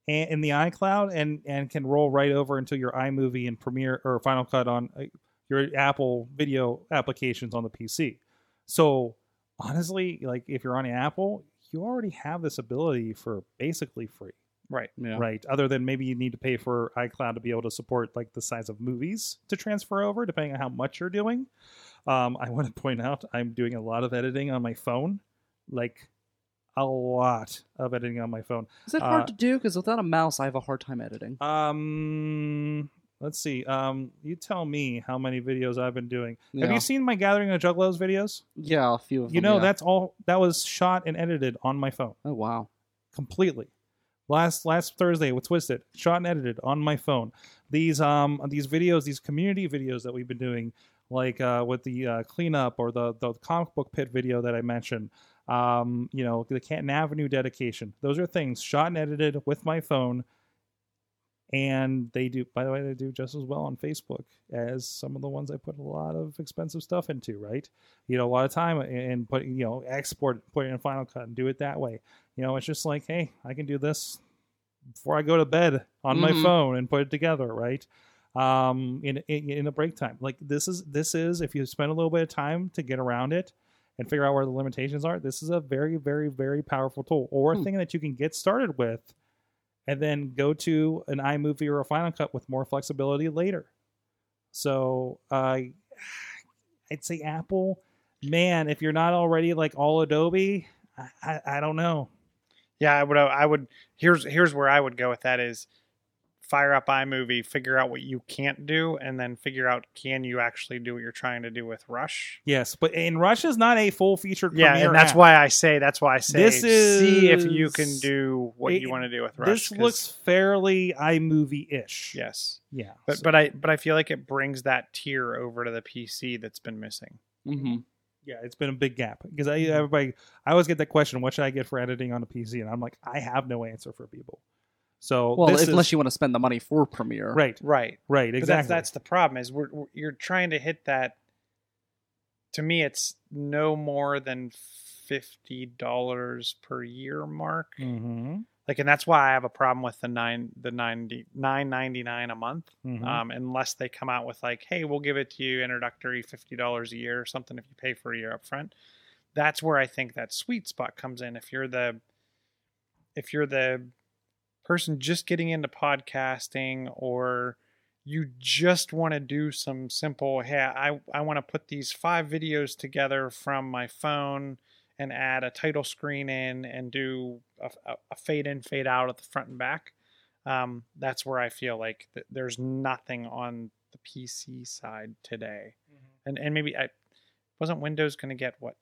S1: and in the iCloud and and can roll right over into your iMovie and Premiere or Final Cut on uh, your Apple video applications on the PC. So honestly, like if you're on an Apple, you already have this ability for basically free
S2: right.
S3: Yeah.
S1: right? Other than maybe you need to pay for iCloud to be able to support like the size of movies to transfer over, depending on how much you're doing. Um, I [laughs] want to point out I'm doing a lot of editing on my phone, like a lot of editing on my phone.
S3: Is it hard
S1: Uh,
S3: to do? Because without a mouse, I have a hard time editing.
S1: Um, let's see. Um, you tell me how many videos I've been doing. Have you seen my Gathering of Juggalos videos?
S3: Yeah, a few of
S1: You
S3: them.
S1: know
S3: yeah.
S1: that's all that was shot and edited on my phone.
S3: Oh wow.
S1: completely. Last last Thursday with Twisted, shot and edited on my phone. These um these videos, these community videos that we've been doing, like uh, with the uh, cleanup or the the comic book pit video that I mentioned. Um, you know, the Canton Avenue dedication. Those are things shot and edited with my phone. And they do, by the way, they do just as well on Facebook as some of the ones I put a lot of expensive stuff into, right? You know, a lot of time and put, you know, export, put it in Final Cut and do it that way you know it's just like hey i can do this before i go to bed on my
S3: Mhm.
S1: phone and put it together right um, in, in in a break time. Like this is this is if you spend a little bit of time to get around it and figure out where the limitations are. This is a very very very powerful tool or a
S3: Hmm.
S1: thing that you can get started with, and then go to an iMovie or a Final Cut with more flexibility later. So uh, I'd say Apple. Man, if you're not already like all Adobe, I, I, I don't know.
S2: Yeah, I would. I would. Here's here's where I would go with that is fire up iMovie, figure out what you can't do, and then figure out can you actually do what you're trying to do with Rush.
S1: Yes, but in Rush is not a full featured.
S2: Yeah, and that's
S1: app.
S2: why I say that's why I say
S1: This
S2: see if you can do what
S1: it-
S2: you want to do with Rush.
S1: This looks fairly iMovie ish.
S2: yes,
S1: Yeah.
S2: but
S1: So-
S2: but I but I feel like it brings that tier over to the PC that's been missing.
S3: hmm
S1: yeah, it's been a big gap because I
S2: Mm-hmm.
S1: everybody I always get that question, what should I get for editing on a PC? And I'm like, I have no answer for people. So
S3: Well,
S1: this
S3: unless
S1: is,
S3: you want to spend the money for Premiere.
S1: right,
S2: Right.
S1: right,
S2: But
S1: exactly.
S2: that's, that's the problem is we're, we're you're trying to hit that. To me, it's no more than fifty dollars per year mark.
S1: mm-hmm,
S2: Like, and that's why I have a problem with the nine the ninety nine ninety nine a month.
S1: mhm.
S2: Um, unless they come out with like, hey, we'll give it to you introductory fifty dollars a year or something if you pay for a year up front. That's where I think that sweet spot comes in. If you're the if you're the person just getting into podcasting or you just want to do some simple hey i, I want to put these five videos together from my phone and add a title screen in and do a, a, fade in fade out at the front and back um, that's where i feel like th- there's nothing on the pc side today. And and maybe i wasn't windows going to get what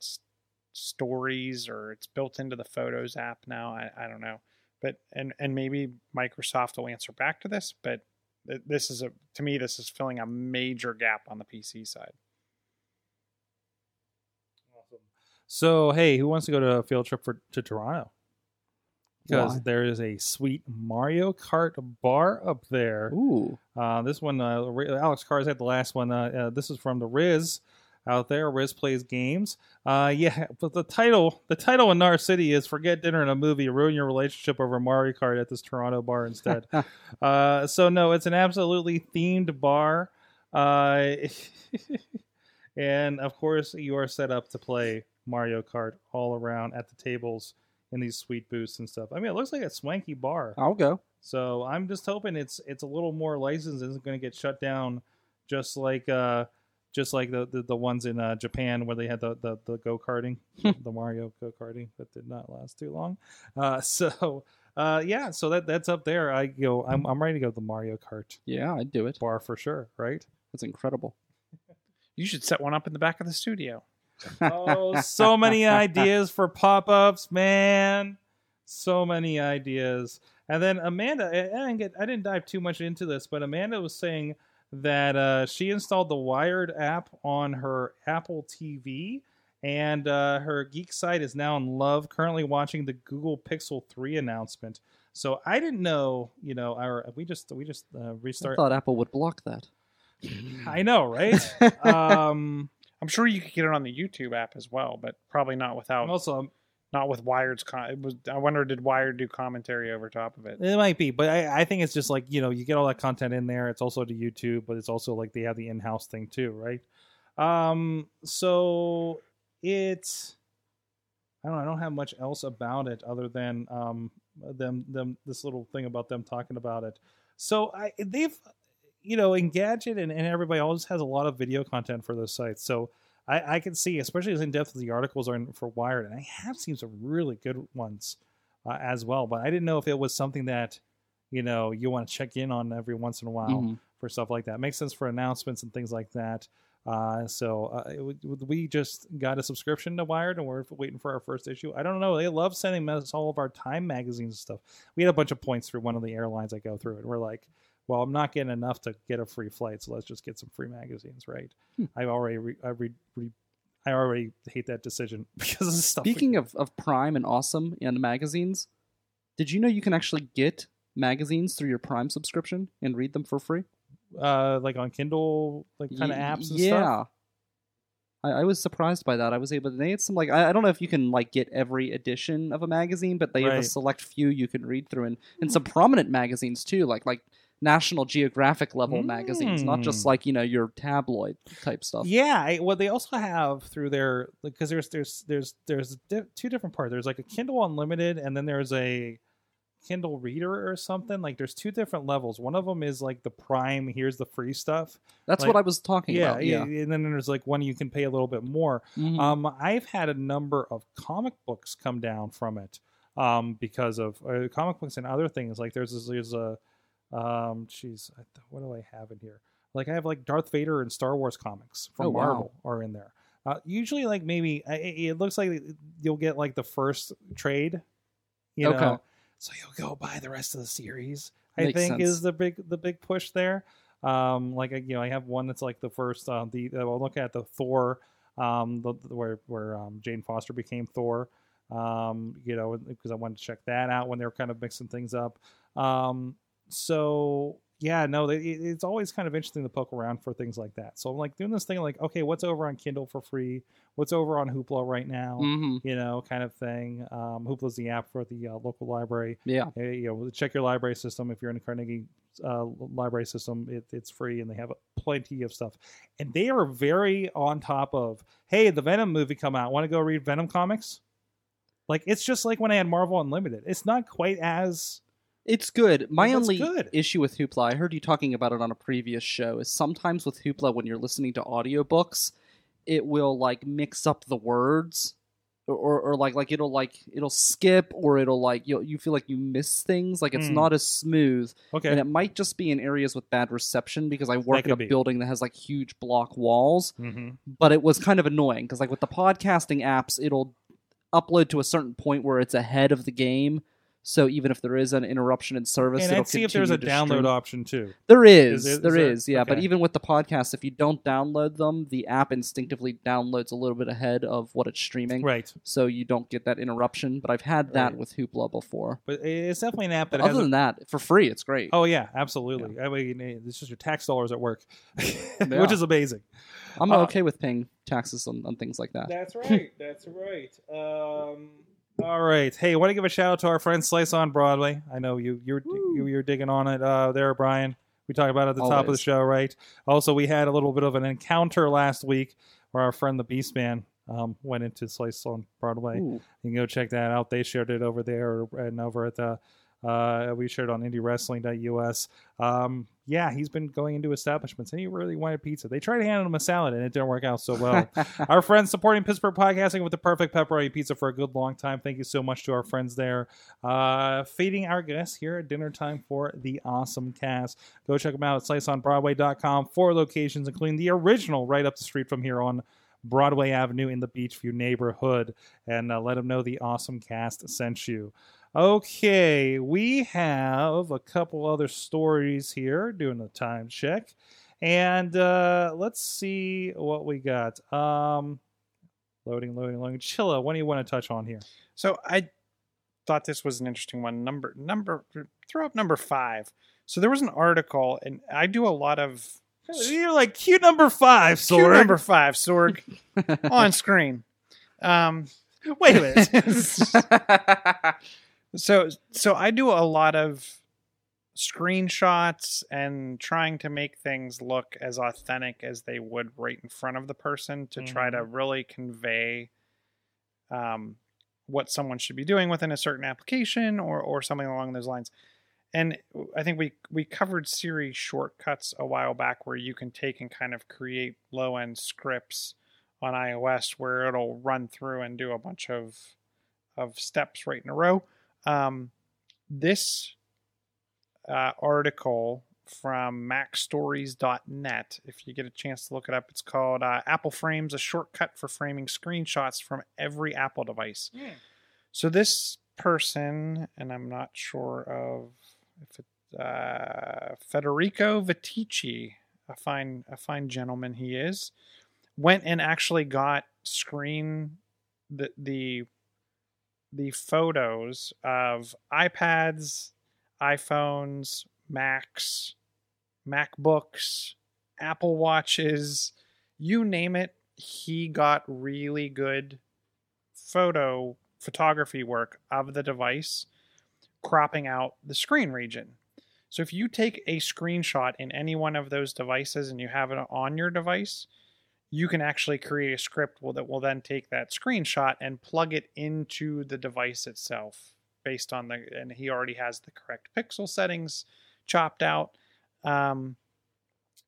S2: stories or it's built into the photos app now? I, I don't know but and and maybe Microsoft will answer back to this, but this is a to me this is filling a major gap on the PC side. Awesome.
S1: So hey, who wants to go to a field trip for to Toronto? Because
S3: Why?
S1: there is a sweet Mario Kart bar up there.
S3: Ooh.
S1: Uh, this one, uh, Ri- Alex Cars had the last one. Uh, uh, this is from the Riz out there. Riz plays games. Uh, yeah, [laughs] but the title, the title in our city is "Forget Dinner and a Movie, Ruin Your Relationship Over Mario Kart at this Toronto bar instead." [laughs] uh, so no, it's an absolutely themed bar, uh, [laughs] and of course you are set up to play Mario Kart all around at the tables in these sweet booths and stuff. I mean, it looks like a swanky bar.
S3: I'll go.
S1: So I'm just hoping it's it's a little more licensed isn't going to get shut down, just like uh, just like the, the, the ones in uh, Japan where they had the the, the go karting, [laughs] the Mario go karting that did not last too long. Uh, [laughs] so uh, yeah, so that that's up there. I go. I'm I'm ready to go to the Mario Kart
S3: Yeah, I'd do it.
S1: bar for sure. Right?
S3: That's incredible. [laughs]
S2: You should set one up in the back of the studio.
S1: Oh, so many ideas for pop ups, man. So many ideas. And then Amanda, I, I didn't get, I didn't dive too much into this, but Amanda was saying that uh, she installed the Wired app on her Apple TV, and uh, her geek site is now in love. Currently watching the Google Pixel Three announcement. So I didn't know, you know, our we just we just uh,
S3: I
S1: restart.
S3: thought Apple would block that. [clears throat]
S1: I know, right? [laughs] um,
S2: I'm sure you could get it on the YouTube app as well, but probably not without
S1: also,
S2: not with Wired's. Con- it was I wonder did Wired do commentary over top of it?
S1: It might be, but I, I think it's just like you know you get all that content in there. It's also to YouTube, but it's also like they have the in-house thing too, right? Um, so it's I don't. I don't have much else about it other than um them them this little thing about them talking about it. So I they've you know Engadget and, and everybody always has a lot of video content for those sites. So I, I can see, especially as in depth as the articles are in, for Wired, and I have seen some really good ones uh, as well. But I didn't know if it was something that you know you want to check in on every once in a while
S3: Mhm.
S1: for stuff like that. Makes sense for announcements and things like that. Uh, so uh, it, we just got a subscription to Wired, and we're waiting for our first issue. I don't know. They love sending us all of our Time magazines and stuff. We had a bunch of points through one of the airlines I go through, and we're like, well, I'm not getting enough to get a free flight, so let's just get some free magazines, right?
S3: Hmm.
S1: I already, re, I, re, re, I already hate that decision [laughs] because of stuff.
S3: Speaking of, of Prime and Awesome and magazines, did you know you can actually get magazines through your Prime subscription and read them for free?
S1: uh, like on Kindle, like kind of
S3: Y-
S1: apps and
S3: yeah.
S1: stuff.
S3: I, I was surprised by that. I was able to. They had some like I, I don't know if you can like get every edition of a magazine, but they have a select few you can read through, and and some prominent magazines too, like like National Geographic level magazines, not just
S1: Mm.
S3: like you know your tabloid type stuff.
S1: Yeah, I, well, they also have through their because there's there's there's there's di- two different parts. There's like a Kindle Unlimited, and then there's a Kindle Reader or something. Like there's two different levels. One of them is like the Prime. Here's the free stuff.
S3: That's
S1: Like-
S3: what I was talking
S1: Yeah,
S3: about.
S1: yeah, and then there's like one you can pay a little bit more.
S3: Mhm.
S1: Um, I've had a number of comic books come down from it um, because of uh, comic books and other things. Like there's this, there's a um, jeez, I th- what do I have in here? Like I have like Darth Vader and Star Wars comics from
S3: Oh, wow.
S1: Marvel are in there. Uh, usually, like maybe it, it looks like you'll get like the first trade, you
S3: Okay.
S1: know, so you'll go buy the rest of the series. I
S3: Makes
S1: think
S3: sense.
S1: is the big the big push there. Um, like you know, I have one that's like the first. Uh, the I'll look at the Thor, um, the, the- where where um, Jane Foster became Thor. Um, you know, because I wanted to check that out when they were kind of mixing things up. Um, so yeah, no, they, it's always kind of interesting to poke around for things like that. So I'm like doing this thing, like okay, what's over on Kindle for free? What's over on Hoopla right now?
S3: Mhm.
S1: You know, kind of thing. Um, Hoopla's the app for the uh, local library.
S3: Yeah.
S1: Uh, you know, check your library system. If you're in the Carnegie uh, library system, it, it's free, and they have plenty of stuff. And they are very on top of. Hey, the Venom movie come out. Want to go read Venom comics? Like it's just like when I had Marvel Unlimited. It's not quite as
S3: It's good. My
S1: That's
S3: only
S1: good.
S3: issue with Hoopla, I heard you talking about it on a previous show, is sometimes with Hoopla when you're listening to audiobooks, it will like mix up the words. Or, or, or like like it'll like it'll skip or it'll like you you feel like you miss things like it's
S1: Hmm.
S3: not as smooth
S1: okay.
S3: and it might just be in areas with bad reception because I work in
S1: could
S3: a
S1: be.
S3: building that has like huge block walls
S1: mm-hmm.
S3: but it was kind of annoying because like with the podcasting apps it'll upload to a certain point where it's ahead of the game so even if there is an interruption in service
S1: And
S3: it'll
S1: I'd see if there's a download
S3: stream.
S1: option too.
S3: there is,
S1: Is it- is
S3: there
S1: there?
S3: is yeah but even with the podcast if you don't download them the app instinctively downloads a little bit ahead of what it's streaming
S1: Right.
S3: so you don't get that interruption but i've had that
S1: Right.
S3: with hoopla before
S1: But it's definitely an app that
S3: other
S1: has. a-
S3: than that for free it's great
S1: Oh yeah, absolutely. I mean, it's just your tax dollars at work, [laughs]
S3: Yeah.
S1: which is amazing.
S3: i'm
S1: uh,
S3: okay with paying taxes on, on things like that
S1: That's right. That's right. Um, all right. Hey, want to give a shout out to our friend Slice on Broadway. I know you you're you, you're digging on it uh, there, Brian. We talked about it at the top of the show, right? Also, we had a little bit of an encounter last week where our friend the Beastman um, went into Slice on Broadway.
S3: Ooh.
S1: You can go check that out. They shared it over there and over at the. Uh, we shared on indiewrestling.us. Um, yeah, he's been going into establishments and he really wanted pizza. They tried to hand him a salad and it didn't work out so well. [laughs] our friends supporting Pittsburgh podcasting with the perfect pepperoni pizza for a good long time. Thank you so much to our friends there. Uh, feeding our guests here at dinner time for the awesome cast. Go check them out at sliceonbroadway.com. Four locations, including the original right up the street from here on Broadway Avenue in the Beechview neighborhood. And uh, let them know the awesome cast sent you. Okay, we have a couple other stories here doing a time check. And uh, let's see what we got. Um, loading, loading, loading. Chilla, what do you want to touch on here?
S2: So I thought this was an interesting one. Number number throw up number five. So there was an article, and I do a lot of [laughs]
S1: You're like cute number five,
S2: Cue
S1: Sorg.
S2: number five, Sorg, [laughs] on screen. Um,
S1: Wait a minute. [laughs]
S2: so so I do a lot of screenshots and trying to make things look as authentic as they would right in front of the person to try to really convey um, what someone should be doing within a certain application or or something along those lines. And I think we we covered Siri shortcuts a while back where you can take and kind of create low end scripts on iOS where it'll run through and do a bunch of of steps right in a row. Um, this uh, article from MacStories.net, if you get a chance to look it up, it's called uh, Apple Frames, a shortcut for framing screenshots from every Apple device. So this person, and I'm not sure of if it, uh, Federico Viticci, a fine a fine gentleman he is, went and actually got screen the the the photos of iPads, iPhones, Macs, MacBooks, Apple Watches, you name it. He got really good photo photography work of the device, cropping out the screen region. So if you take a screenshot in any one of those devices and you have it on your device, you can actually create a script that will then take that screenshot and plug it into the device itself based on the and he already has the correct pixel settings chopped out. Um,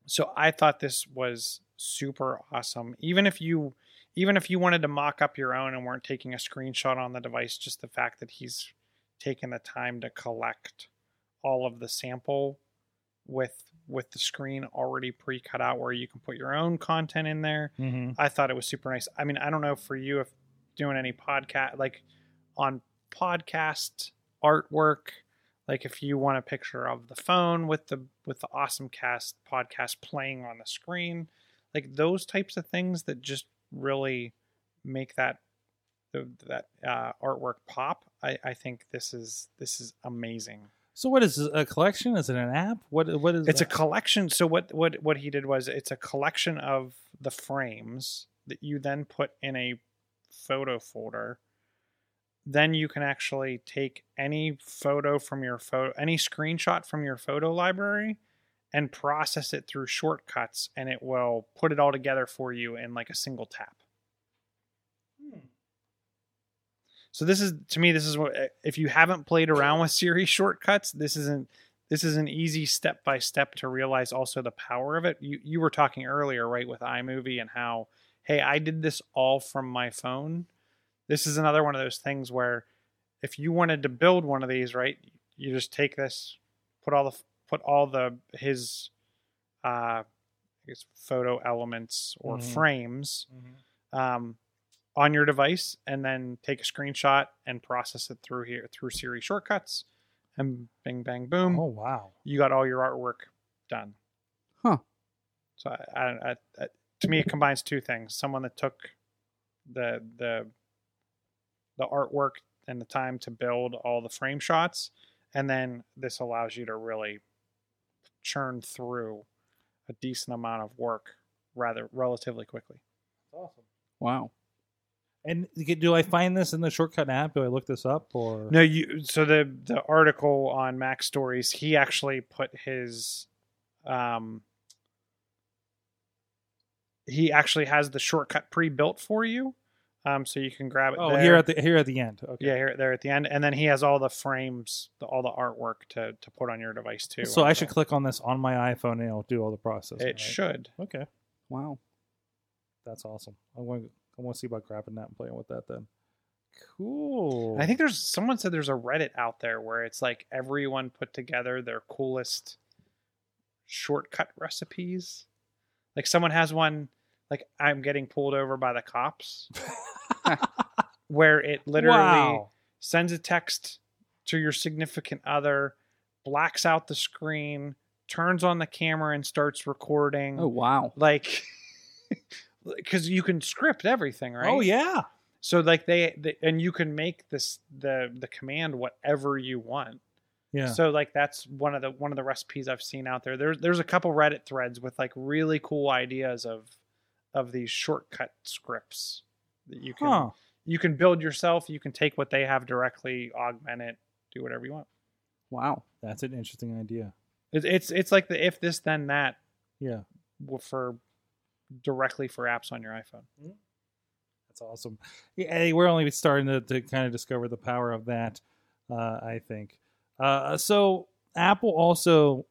S2: so I thought this was super awesome. Even if you even if you wanted to mock up your own and weren't taking a screenshot on the device, just the fact that he's taken the time to collect all of the sample with with the screen already pre-cut out where you can put your own content in there.
S1: Mm-hmm.
S2: I thought it was super nice. I mean, I don't know for you if doing any podcast like on podcast artwork, like if you want a picture of the phone with the with the awesome cast podcast playing on the screen, like those types of things that just really make that that uh, artwork pop. I, I think this is this is amazing.
S1: So what is a collection? Is it an app? What what is
S2: It's a collection. So what what what he did was it's a collection of the frames that you then put in a photo folder. Then you can actually take any photo from your photo, any screenshot from your photo library, and process it through shortcuts, and it will put it all together for you in like a single tap. So this is to me, this is what if you haven't played around with Siri shortcuts, this isn't this is an easy step by step to realize also the power of it. You you were talking earlier, right, with iMovie and how, hey, I did this all from my phone. This is another one of those things where if you wanted to build one of these, right, you just take this, put all the put all the his uh I guess photo elements or
S1: Mhm.
S2: frames
S1: Mhm.
S2: um, on your device and then take a screenshot and process it through here through Siri shortcuts and bing bang boom
S1: Oh wow.
S2: you got all your artwork done
S3: Huh.
S2: so I, I, I, I, to me it combines two things someone that took the the the artwork and the time to build all the frame shots and then this allows you to really churn through a decent amount of work rather relatively quickly That's
S1: Awesome.
S3: Wow.
S1: And do I find this in the shortcut app? Do I look this up or
S2: No, you. So the the article on Mac Stories, he actually put his, um, he actually has the shortcut pre-built for you, um, so you can grab it.
S1: Oh,
S2: there.
S1: here at the here at the end. Okay.
S2: yeah, here there at the end, and then he has all the frames, the, all the artwork to to put on your device too.
S1: So I should
S2: So
S1: click on this on my iPhone and it'll do all the processing.
S2: It
S1: right?
S2: should.
S1: Okay,
S3: Wow.
S1: that's awesome. I want to I want to see about grabbing that and playing with that then. Cool.
S2: I think there's someone said there's a Reddit out there where it's like everyone put together their coolest shortcut recipes. Like someone has one like I'm getting pulled over by the cops [laughs] where it literally
S1: Wow.
S2: sends a text to your significant other, blacks out the screen, turns on the camera and starts recording.
S3: Oh wow.
S2: Like cuz you can script everything, oh, right?
S1: Oh yeah.
S2: So like they, they and you can make this the the command whatever you want.
S1: Yeah.
S2: So like that's one of the one of the recipes I've seen out there. There's there's a couple Reddit threads with like really cool ideas of of these shortcut scripts that you can
S1: Huh.
S2: you can build yourself. You can take what they have directly, augment it, do whatever you want.
S3: Wow.
S1: That's an interesting idea.
S2: It, it's it's like the if this then that
S1: Yeah.
S2: for directly for apps on your iPhone.
S1: That's awesome. Yeah, we're only starting to, to kind of discover the power of that. Uh, I think. Uh, so Apple also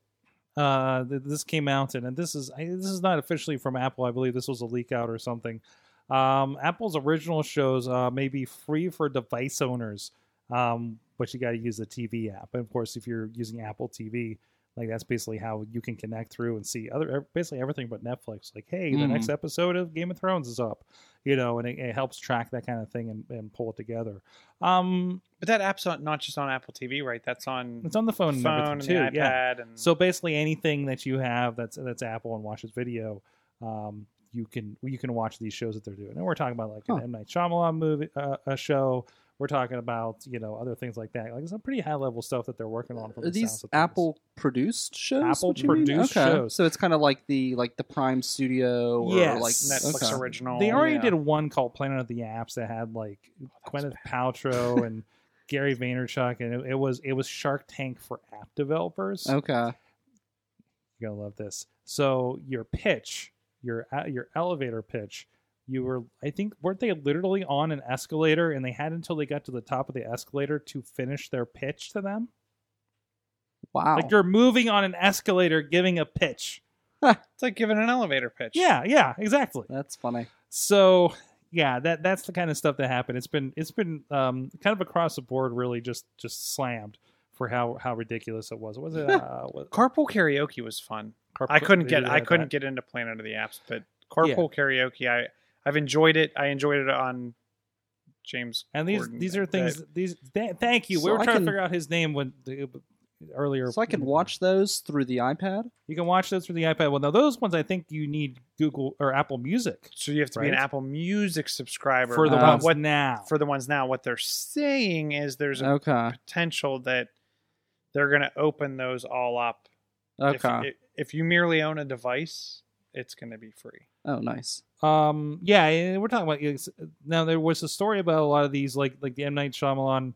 S1: uh, th- this came out and, and this is I, this is not officially from Apple. I believe this was a leak out or something. Um, Apple's original shows uh, may be free for device owners, um, but you got to use the TV app. And of course, if you're using Apple TV, like that's basically how you can connect through and see other basically everything but Netflix. Like, hey, the
S3: Mhm.
S1: next episode of Game of Thrones is up, you know, and it, it helps track that kind of thing and, and pull it together. Um,
S2: But that app's on, not just on Apple TV, right? That's on
S1: it's on the phone,
S2: phone
S1: and
S2: and the
S1: too. Yeah.
S2: and
S1: So basically, anything that you have that's that's Apple and watches video, um, you can you can watch these shows that they're doing. And we're talking about like
S3: Huh.
S1: an M Night Shyamalan movie, uh, a show. We're talking about you know other things like that. Like some pretty high level stuff that they're working on. From
S3: Are
S1: the
S3: these
S1: sounds of things.
S3: Apple produced shows?
S1: Apple
S3: what you mean?
S1: produced
S3: okay.
S1: shows.
S3: So it's kind of like the like the Prime Studio or
S1: Yes.
S3: like
S2: Netflix
S3: okay.
S2: original.
S1: They already
S3: yeah.
S1: did one called Planet of the Apps that had like Gwyneth Paltrow [laughs] and Gary Vaynerchuk, and it, it was it was Shark Tank for app developers.
S3: Okay.
S1: You're gonna love this. So your pitch, your uh, your elevator pitch, you were I think weren't they literally on an escalator and they had until they got to the top of the escalator to finish their pitch to them?
S3: Wow.
S1: Like you're moving on an escalator giving a pitch.
S2: It's like giving an elevator pitch.
S1: Yeah, yeah, exactly.
S3: That's funny.
S1: So yeah, that that's the kind of stuff that happened. It's been it's been um, kind of across the board, really just just slammed for how how ridiculous it was. Was it? [laughs] Uh, was,
S2: Carpool karaoke was fun. I couldn't get I couldn't get into Planet of the Apps, but carpool karaoke I I've enjoyed it. I enjoyed it on James.
S1: And these
S2: Corden.
S1: these are
S2: That-
S1: things. These th- thank you. we
S3: So
S1: were
S3: I
S1: trying
S3: can-
S1: to figure out his name when the, earlier.
S3: So I can watch those through the iPad.
S1: You can watch those through the iPad. Well, now those ones I think you need Google or Apple Music
S2: So you have to be an Apple Music subscriber
S1: for the
S3: Uh,
S1: ones
S2: what
S1: now.
S2: for the ones now. What they're saying is there's a
S3: Okay.
S2: potential that they're going to open those all up. If,
S3: Okay.
S2: if you merely own a device, it's going to be free.
S3: oh, nice.
S1: Um, yeah, we're talking about now. There was a story about a lot of these, like like the M Night Shyamalan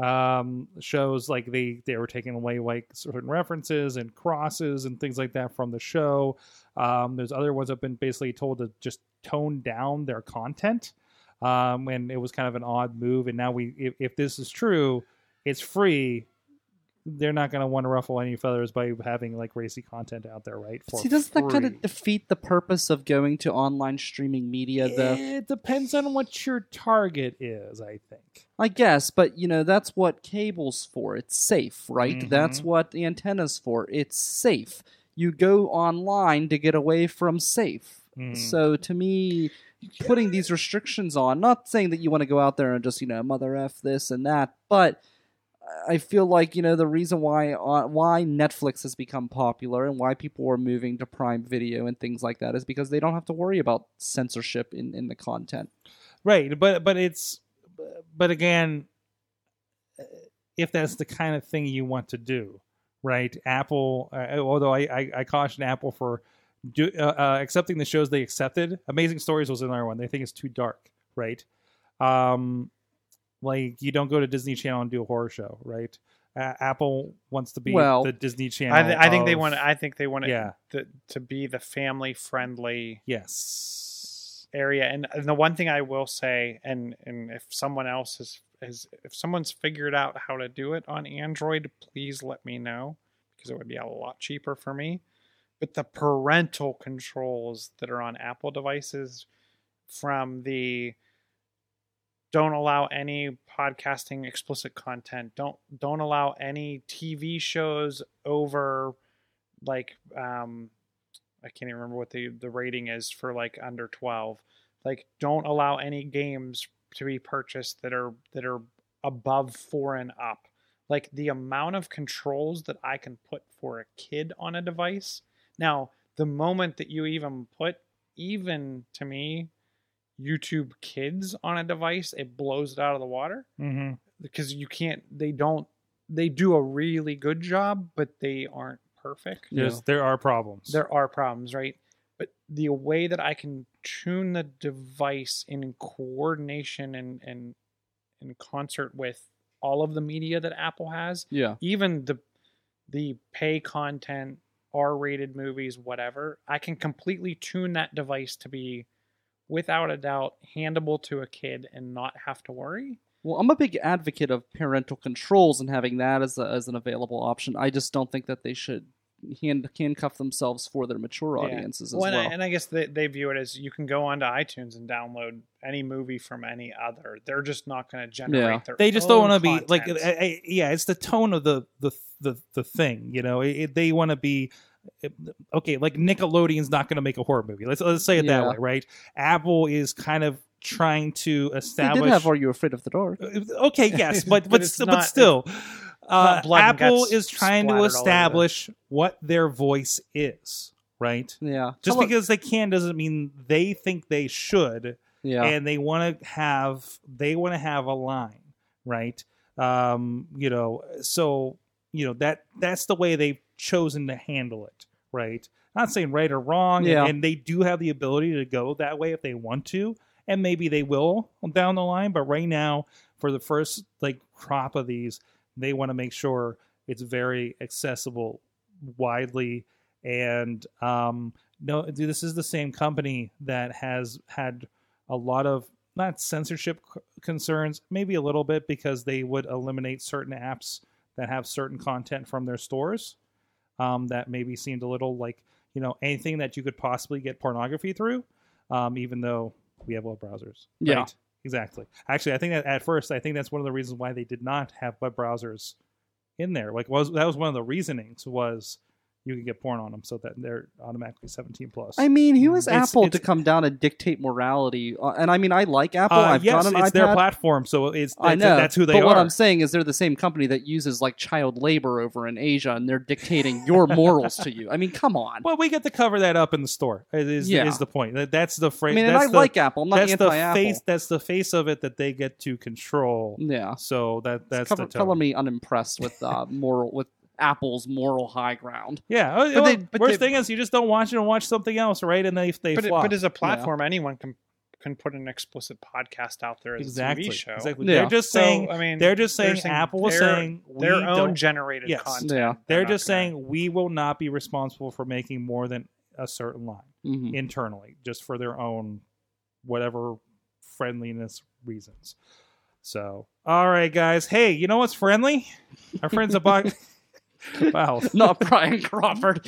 S1: um shows like they they were taking away like certain references and crosses and things like that from the show um there's other ones that have been basically told to just tone down their content um and it was kind of an odd move and now we if, if this is true it's free they're not going to want to ruffle any feathers by having like racy content out there right for
S3: See, doesn't that kind of defeat the purpose of going to online streaming media? The
S1: It depends on what your target is, I think.
S3: I guess, but you know that's what cable's for. It's safe, right?
S1: Mhm.
S3: That's what the antenna's for. It's safe. You go online to get away from safe.
S1: Mm.
S3: So to me, putting these restrictions on, not saying that you want to go out there and just you know mother f this and that, but I feel like you know the reason why uh, why Netflix has become popular and why people are moving to Prime Video and things like that is because they don't have to worry about censorship in in the content.
S1: Right, but but it's but again, if that's the kind of thing you want to do, right? Apple, uh, although I, I I caution Apple for do, uh, uh, accepting the shows they accepted. Amazing Stories was another one. They think it's too dark, right? Um, like you don't go to Disney Channel and do a horror show, right? Uh, Apple wants to be
S3: Well,
S1: the Disney Channel.
S2: I, th- I think they want. I think they want it
S1: Yeah.
S2: to, to be the family friendly
S1: Yes.
S2: area. And, and the one thing I will say, and and if someone else has has if someone's figured out how to do it on Android, please let me know because it would be a lot cheaper for me. But the parental controls that are on Apple devices, from the don't allow any podcasting explicit content. Don't don't allow any tv shows over like um i can't even remember what the the rating is for like under 12 like don't allow any games to be purchased that are that are above 4 and up. Like the amount of controls that i can put for a kid on a device. Now the moment that you even put even to me youtube kids on a device it blows it out of the water
S1: Mm-hmm.
S2: because you can't they don't they do a really good job but they aren't perfect
S1: There's, There are problems.
S2: there are problems right but the way that i can tune the device in coordination and and in concert with all of the media that apple has
S3: Yeah.
S2: even the the pay content r-rated movies whatever i can completely tune that device to be without a doubt handable to a kid and not have to worry
S3: Well, I'm a big advocate of parental controls and having that as, a, as an available option. I just don't think that they should hand, handcuff themselves for their mature
S2: Yeah.
S3: audiences as
S2: Well,
S3: well.
S2: and, I, and I guess they, they view it as you can go onto iTunes and download any movie from any other. They're just not going to generate
S3: Yeah.
S2: their.
S1: they just don't want to be like. I, I, yeah it's the tone of the the the, the thing you know it, it- they want to be okay like nickelodeon's not going to make a horror movie let's let's say it that way right apple is kind of trying to
S3: they
S1: establish
S3: did have Are You Afraid of the Dark?
S1: okay yes [laughs] but
S2: But
S1: but, st-
S2: not-
S1: but still uh,
S2: not blood and
S1: apple is trying to
S2: splattered all over the-
S1: establish what their voice is right
S3: Yeah.
S1: just
S3: Hello-
S1: because they can doesn't mean they think they should
S3: Yeah.
S1: and they want to have they want to have a line right um you know so you know that that's the way they've chosen to handle it right not saying right or wrong and-
S3: Yeah.
S1: and, they do have the ability to go that way if they want to and maybe they will down the line but right now for the first like crop of these, they want to make sure it's very accessible widely and um no this is the same company that has had a lot of not censorship c- concerns maybe a little bit because they would eliminate certain apps that have certain content from their stores um, that maybe seemed a little like you know anything that you could possibly get pornography through um, even though we have web browsers
S3: Yeah.
S1: right? exactly actually i think that at first i think that's one of the reasons why they did not have web browsers in there like was that was one of the reasonings was you can get porn on them so that they're automatically 17 plus
S3: I mean, who is
S1: It's-
S3: Apple
S1: it's-
S3: to come down and dictate morality? Uh, and I mean, I like Apple.
S1: uh,
S3: I've
S1: yes,
S3: got an
S1: it's
S3: iPad.
S1: their platform so it's
S3: I
S1: that's,
S3: know
S1: that's who they are.
S3: but
S1: are
S3: what I'm saying is they're the same company that uses like child labor over in Asia, and they're dictating your [laughs] morals to you. I mean, come on.
S1: well we get to cover that up in the store is,
S3: Yeah.
S1: is the point that, that's the
S3: I
S1: phrase
S3: mean, and
S1: that's
S3: I
S1: the,
S3: like Apple. I'm not
S1: that's the
S3: anti-Apple.
S1: face that's the face of it that they get to control
S3: yeah,
S1: so that that's
S3: cover,
S1: the tone.
S3: color me unimpressed with uh, moral with Apple's moral high ground.
S1: Yeah. oh,
S2: But
S1: well,
S2: they- but
S1: worst
S2: they-
S1: thing is you just don't watch it and watch something else, right? And they they
S2: but, it, but as a platform, anyone can can put an explicit podcast out there as
S1: exactly.
S2: a TV show.
S1: Exactly.
S3: Yeah.
S1: They're just
S2: So,
S1: saying.
S2: I mean,
S1: they're just saying.
S2: saying
S1: Apple was
S2: their-
S1: saying we
S2: their own
S1: don't-
S2: generated
S1: Yes.
S2: content.
S3: Yeah.
S1: They're
S2: not
S1: just
S2: gonna-
S1: saying we will not be responsible for making more than a certain line
S3: Mhm.
S1: internally, just for their own whatever friendliness reasons. So, all right, guys. Hey, you know what's friendly? Our friends at Box. [laughs] wow. [laughs]
S3: Not Brian Crawford.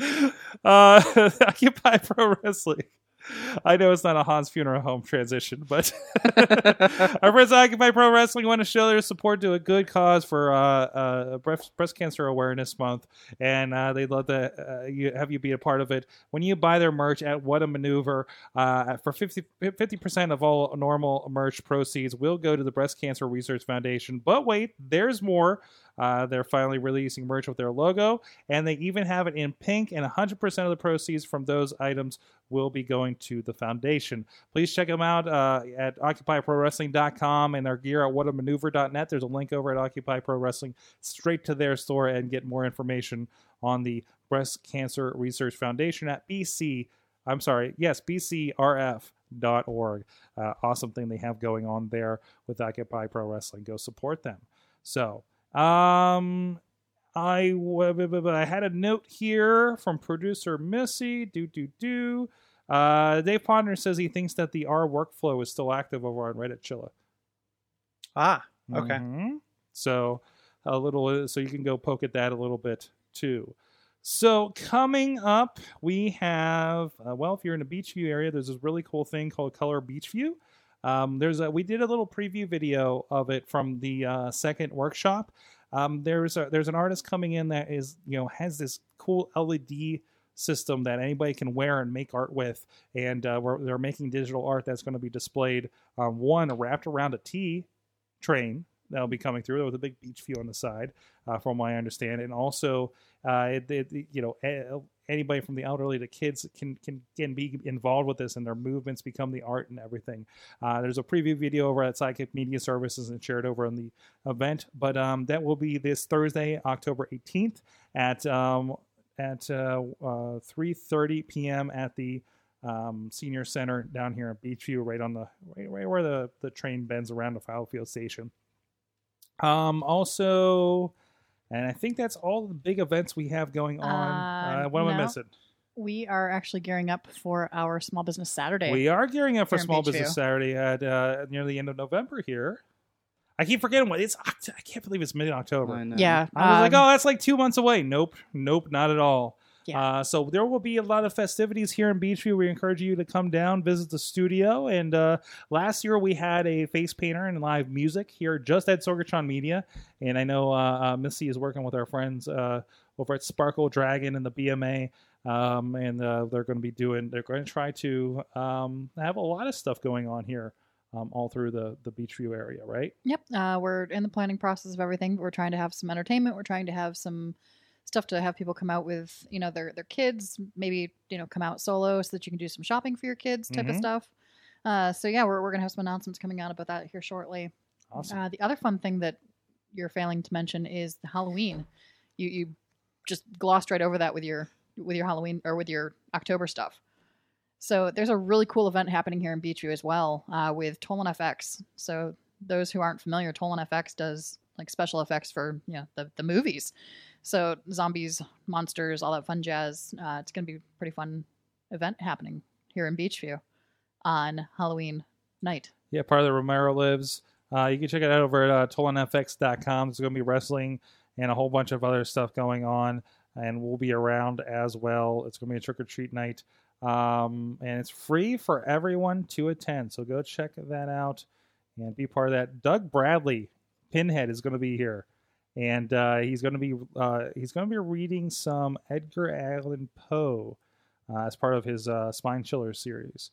S3: [laughs]
S1: uh, [laughs] Occupy Pro Wrestling. I know it's not a Hans funeral home transition, but our friends at Occupy Pro Wrestling want to show their support to a good cause for uh, uh, breast, breast cancer awareness month, and uh, they'd love to uh, you, have you be a part of it. When you buy their merch at What a Maneuver, uh, for 50 percent of all normal merch proceeds will go to the Breast Cancer Research Foundation. But wait, there's more. Uh, they're finally releasing merch with their logo, and they even have it in pink. And 100% of the proceeds from those items will be going to the foundation. Please check them out uh, at OccupyProWrestling.com and their gear at WhatAmaneuver.net. There's a link over at Occupy Pro Wrestling straight to their store and get more information on the Breast Cancer Research Foundation at BC. I'm sorry, yes, BCRF.org. Uh, awesome thing they have going on there with Occupy Pro Wrestling. Go support them. So, um, I I had a note here from producer Missy. Do do do. Uh, Dave Ponder says he thinks that the R workflow is still active over on Reddit Chilla.
S2: ah, okay.
S1: Mhm. So a little, so you can go poke at that a little bit too. So coming up, we have uh, well, if you're in a Beechview area, there's this really cool thing called Color Beechview. Um, there's a we did a little preview video of it from the uh, second workshop. Um, there's a, there's an artist coming in that is you know has this cool LED system that anybody can wear and make art with, and uh, they're making digital art that's going to be displayed um, one wrapped around a T train that'll be coming through with a big Beechview on the side, uh, from what I understand, and also uh, it, it, you know a- anybody from the elderly to kids can can can be involved with this, and their movements become the art and everything. Uh, there's a preview video over at Sidekick Media Services and shared over on the event, but um, that will be this Thursday, October 18th at um, at uh, uh, 3:30 p.m. at the um, senior center down here in Beechview, right on the right, right where the the train bends around the Fallowfield station. Um, also, and I think that's all the big events we have going on.
S4: Uh,
S1: Uh, what am I missing?
S4: We are actually gearing up for our Small Business Saturday.
S1: We are gearing up for Small
S4: Beechview.
S1: Business Saturday at uh, near the end of November here. I keep forgetting what it's. Oct- I can't believe it's mid October.
S4: Yeah,
S1: I was like,
S4: um,
S1: oh, that's like two months away. Nope, nope, not at all.
S4: Yeah.
S1: Uh, so there will be a lot of festivities here in Beechview. We encourage you to come down, visit the studio. And uh, last year we had a face painter and live music here just at Sorgatron Media. And I know uh, uh, Missy is working with our friends uh, over at Sparkle Dragon and the BMA. Um, and uh, they're going to be doing. They're going to try to um, have a lot of stuff going on here, um, all through the the Beechview area, right?
S4: Yep. Uh, we're in the planning process of everything. We're trying to have some entertainment. We're trying to have some stuff to have people come out with, you know, their their kids. Maybe you know come out solo so that you can do some shopping for your kids, type of
S1: Mhm.
S4: stuff. Uh, so yeah, we're we're gonna have some announcements coming out about that here shortly.
S1: Awesome.
S4: Uh, the other fun thing that you're failing to mention is the Halloween. You you just glossed right over that with your with your Halloween or with your October stuff. So there's a really cool event happening here in Beechview as well uh, with Tolin FX. So those who aren't familiar, Tolin FX does like special effects for you know the, the movies. So zombies, monsters, all that fun jazz. Uh, it's going to be a pretty fun event happening here in Beechview on Halloween night.
S1: Yeah, part of the Romero Lives. Uh, you can check it out over at uh, TolinFX.com. There's going to be wrestling and a whole bunch of other stuff going on, and we'll be around as well. It's going to be a trick or treat night, um, and it's free for everyone to attend. So go check that out and be part of that. Doug Bradley, Pinhead, is going to be here, and uh, he's going to be uh, he's going to be reading some Edgar Allan Poe uh, as part of his uh, Spine Chiller series.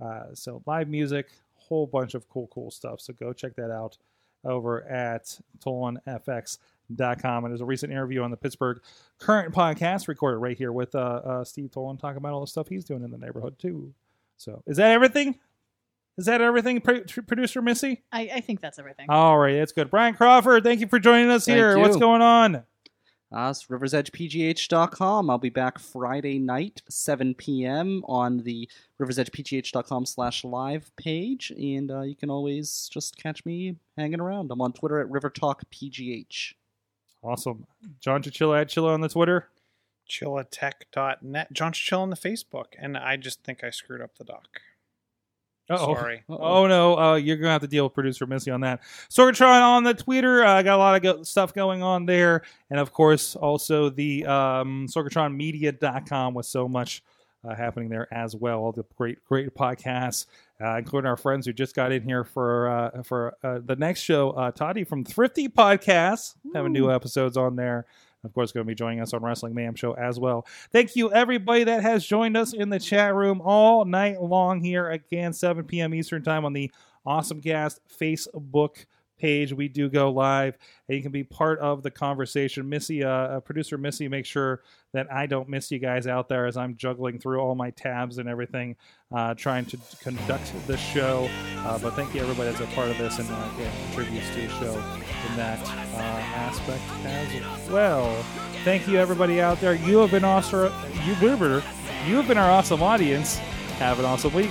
S1: Uh, so live music, whole bunch of cool, cool stuff. So go check that out over at TolinFX.com. And there's a recent interview on the Pittsburgh Current podcast recorded right here with uh, Steve Tolin talking about all the stuff he's doing in the neighborhood too. So is that everything? Is that everything, Pro- producer Missy?
S4: I, I think that's everything.
S1: All right, that's good. Brian Crawford, thank you for joining us
S3: Thank
S1: here. What's going on?
S3: Us, Uh, it's riversedgepgh.com. I'll be back Friday night, 7 p.m. on the riversedgepgh.com slash live page. And uh, you can always just catch me hanging around. I'm on Twitter at rivertalkpgh.
S1: Awesome. John Chichilla at Chilla on the Twitter.
S2: chillatech.net. John Chill on the Facebook. And I just think I screwed up the doc.
S1: Uh-oh.
S2: Sorry.
S1: Oh no, uh, you're gonna have to deal with producer Missy on that. Sorgatron on the Twitter, uh, got a lot of go- stuff going on there, and of course also the um, sorgatronmedia.com with so much uh, happening there as well. All the great, great podcasts, uh, including our friends who just got in here for uh, for uh, the next show. Uh, Toddy from Thrifty Podcasts having new episodes on there. Of course, going to be joining us on Wrestling Mayhem Show as well. Thank you, everybody that has joined us in the chat room all night long here again, 7 p.m. Eastern Time on the Awesome Cast Facebook page. We do go live, and you can be part of the conversation. Missy, uh, uh, producer Missy, make sure that I don't miss you guys out there as I'm juggling through all my tabs and everything, uh, trying to conduct the show. Uh, but thank you, everybody that's a part of this and uh, contributes to the show in that uh, aspect as well. Thank you, everybody out there. You have been awesome. You, you have been our awesome audience. Have an awesome week.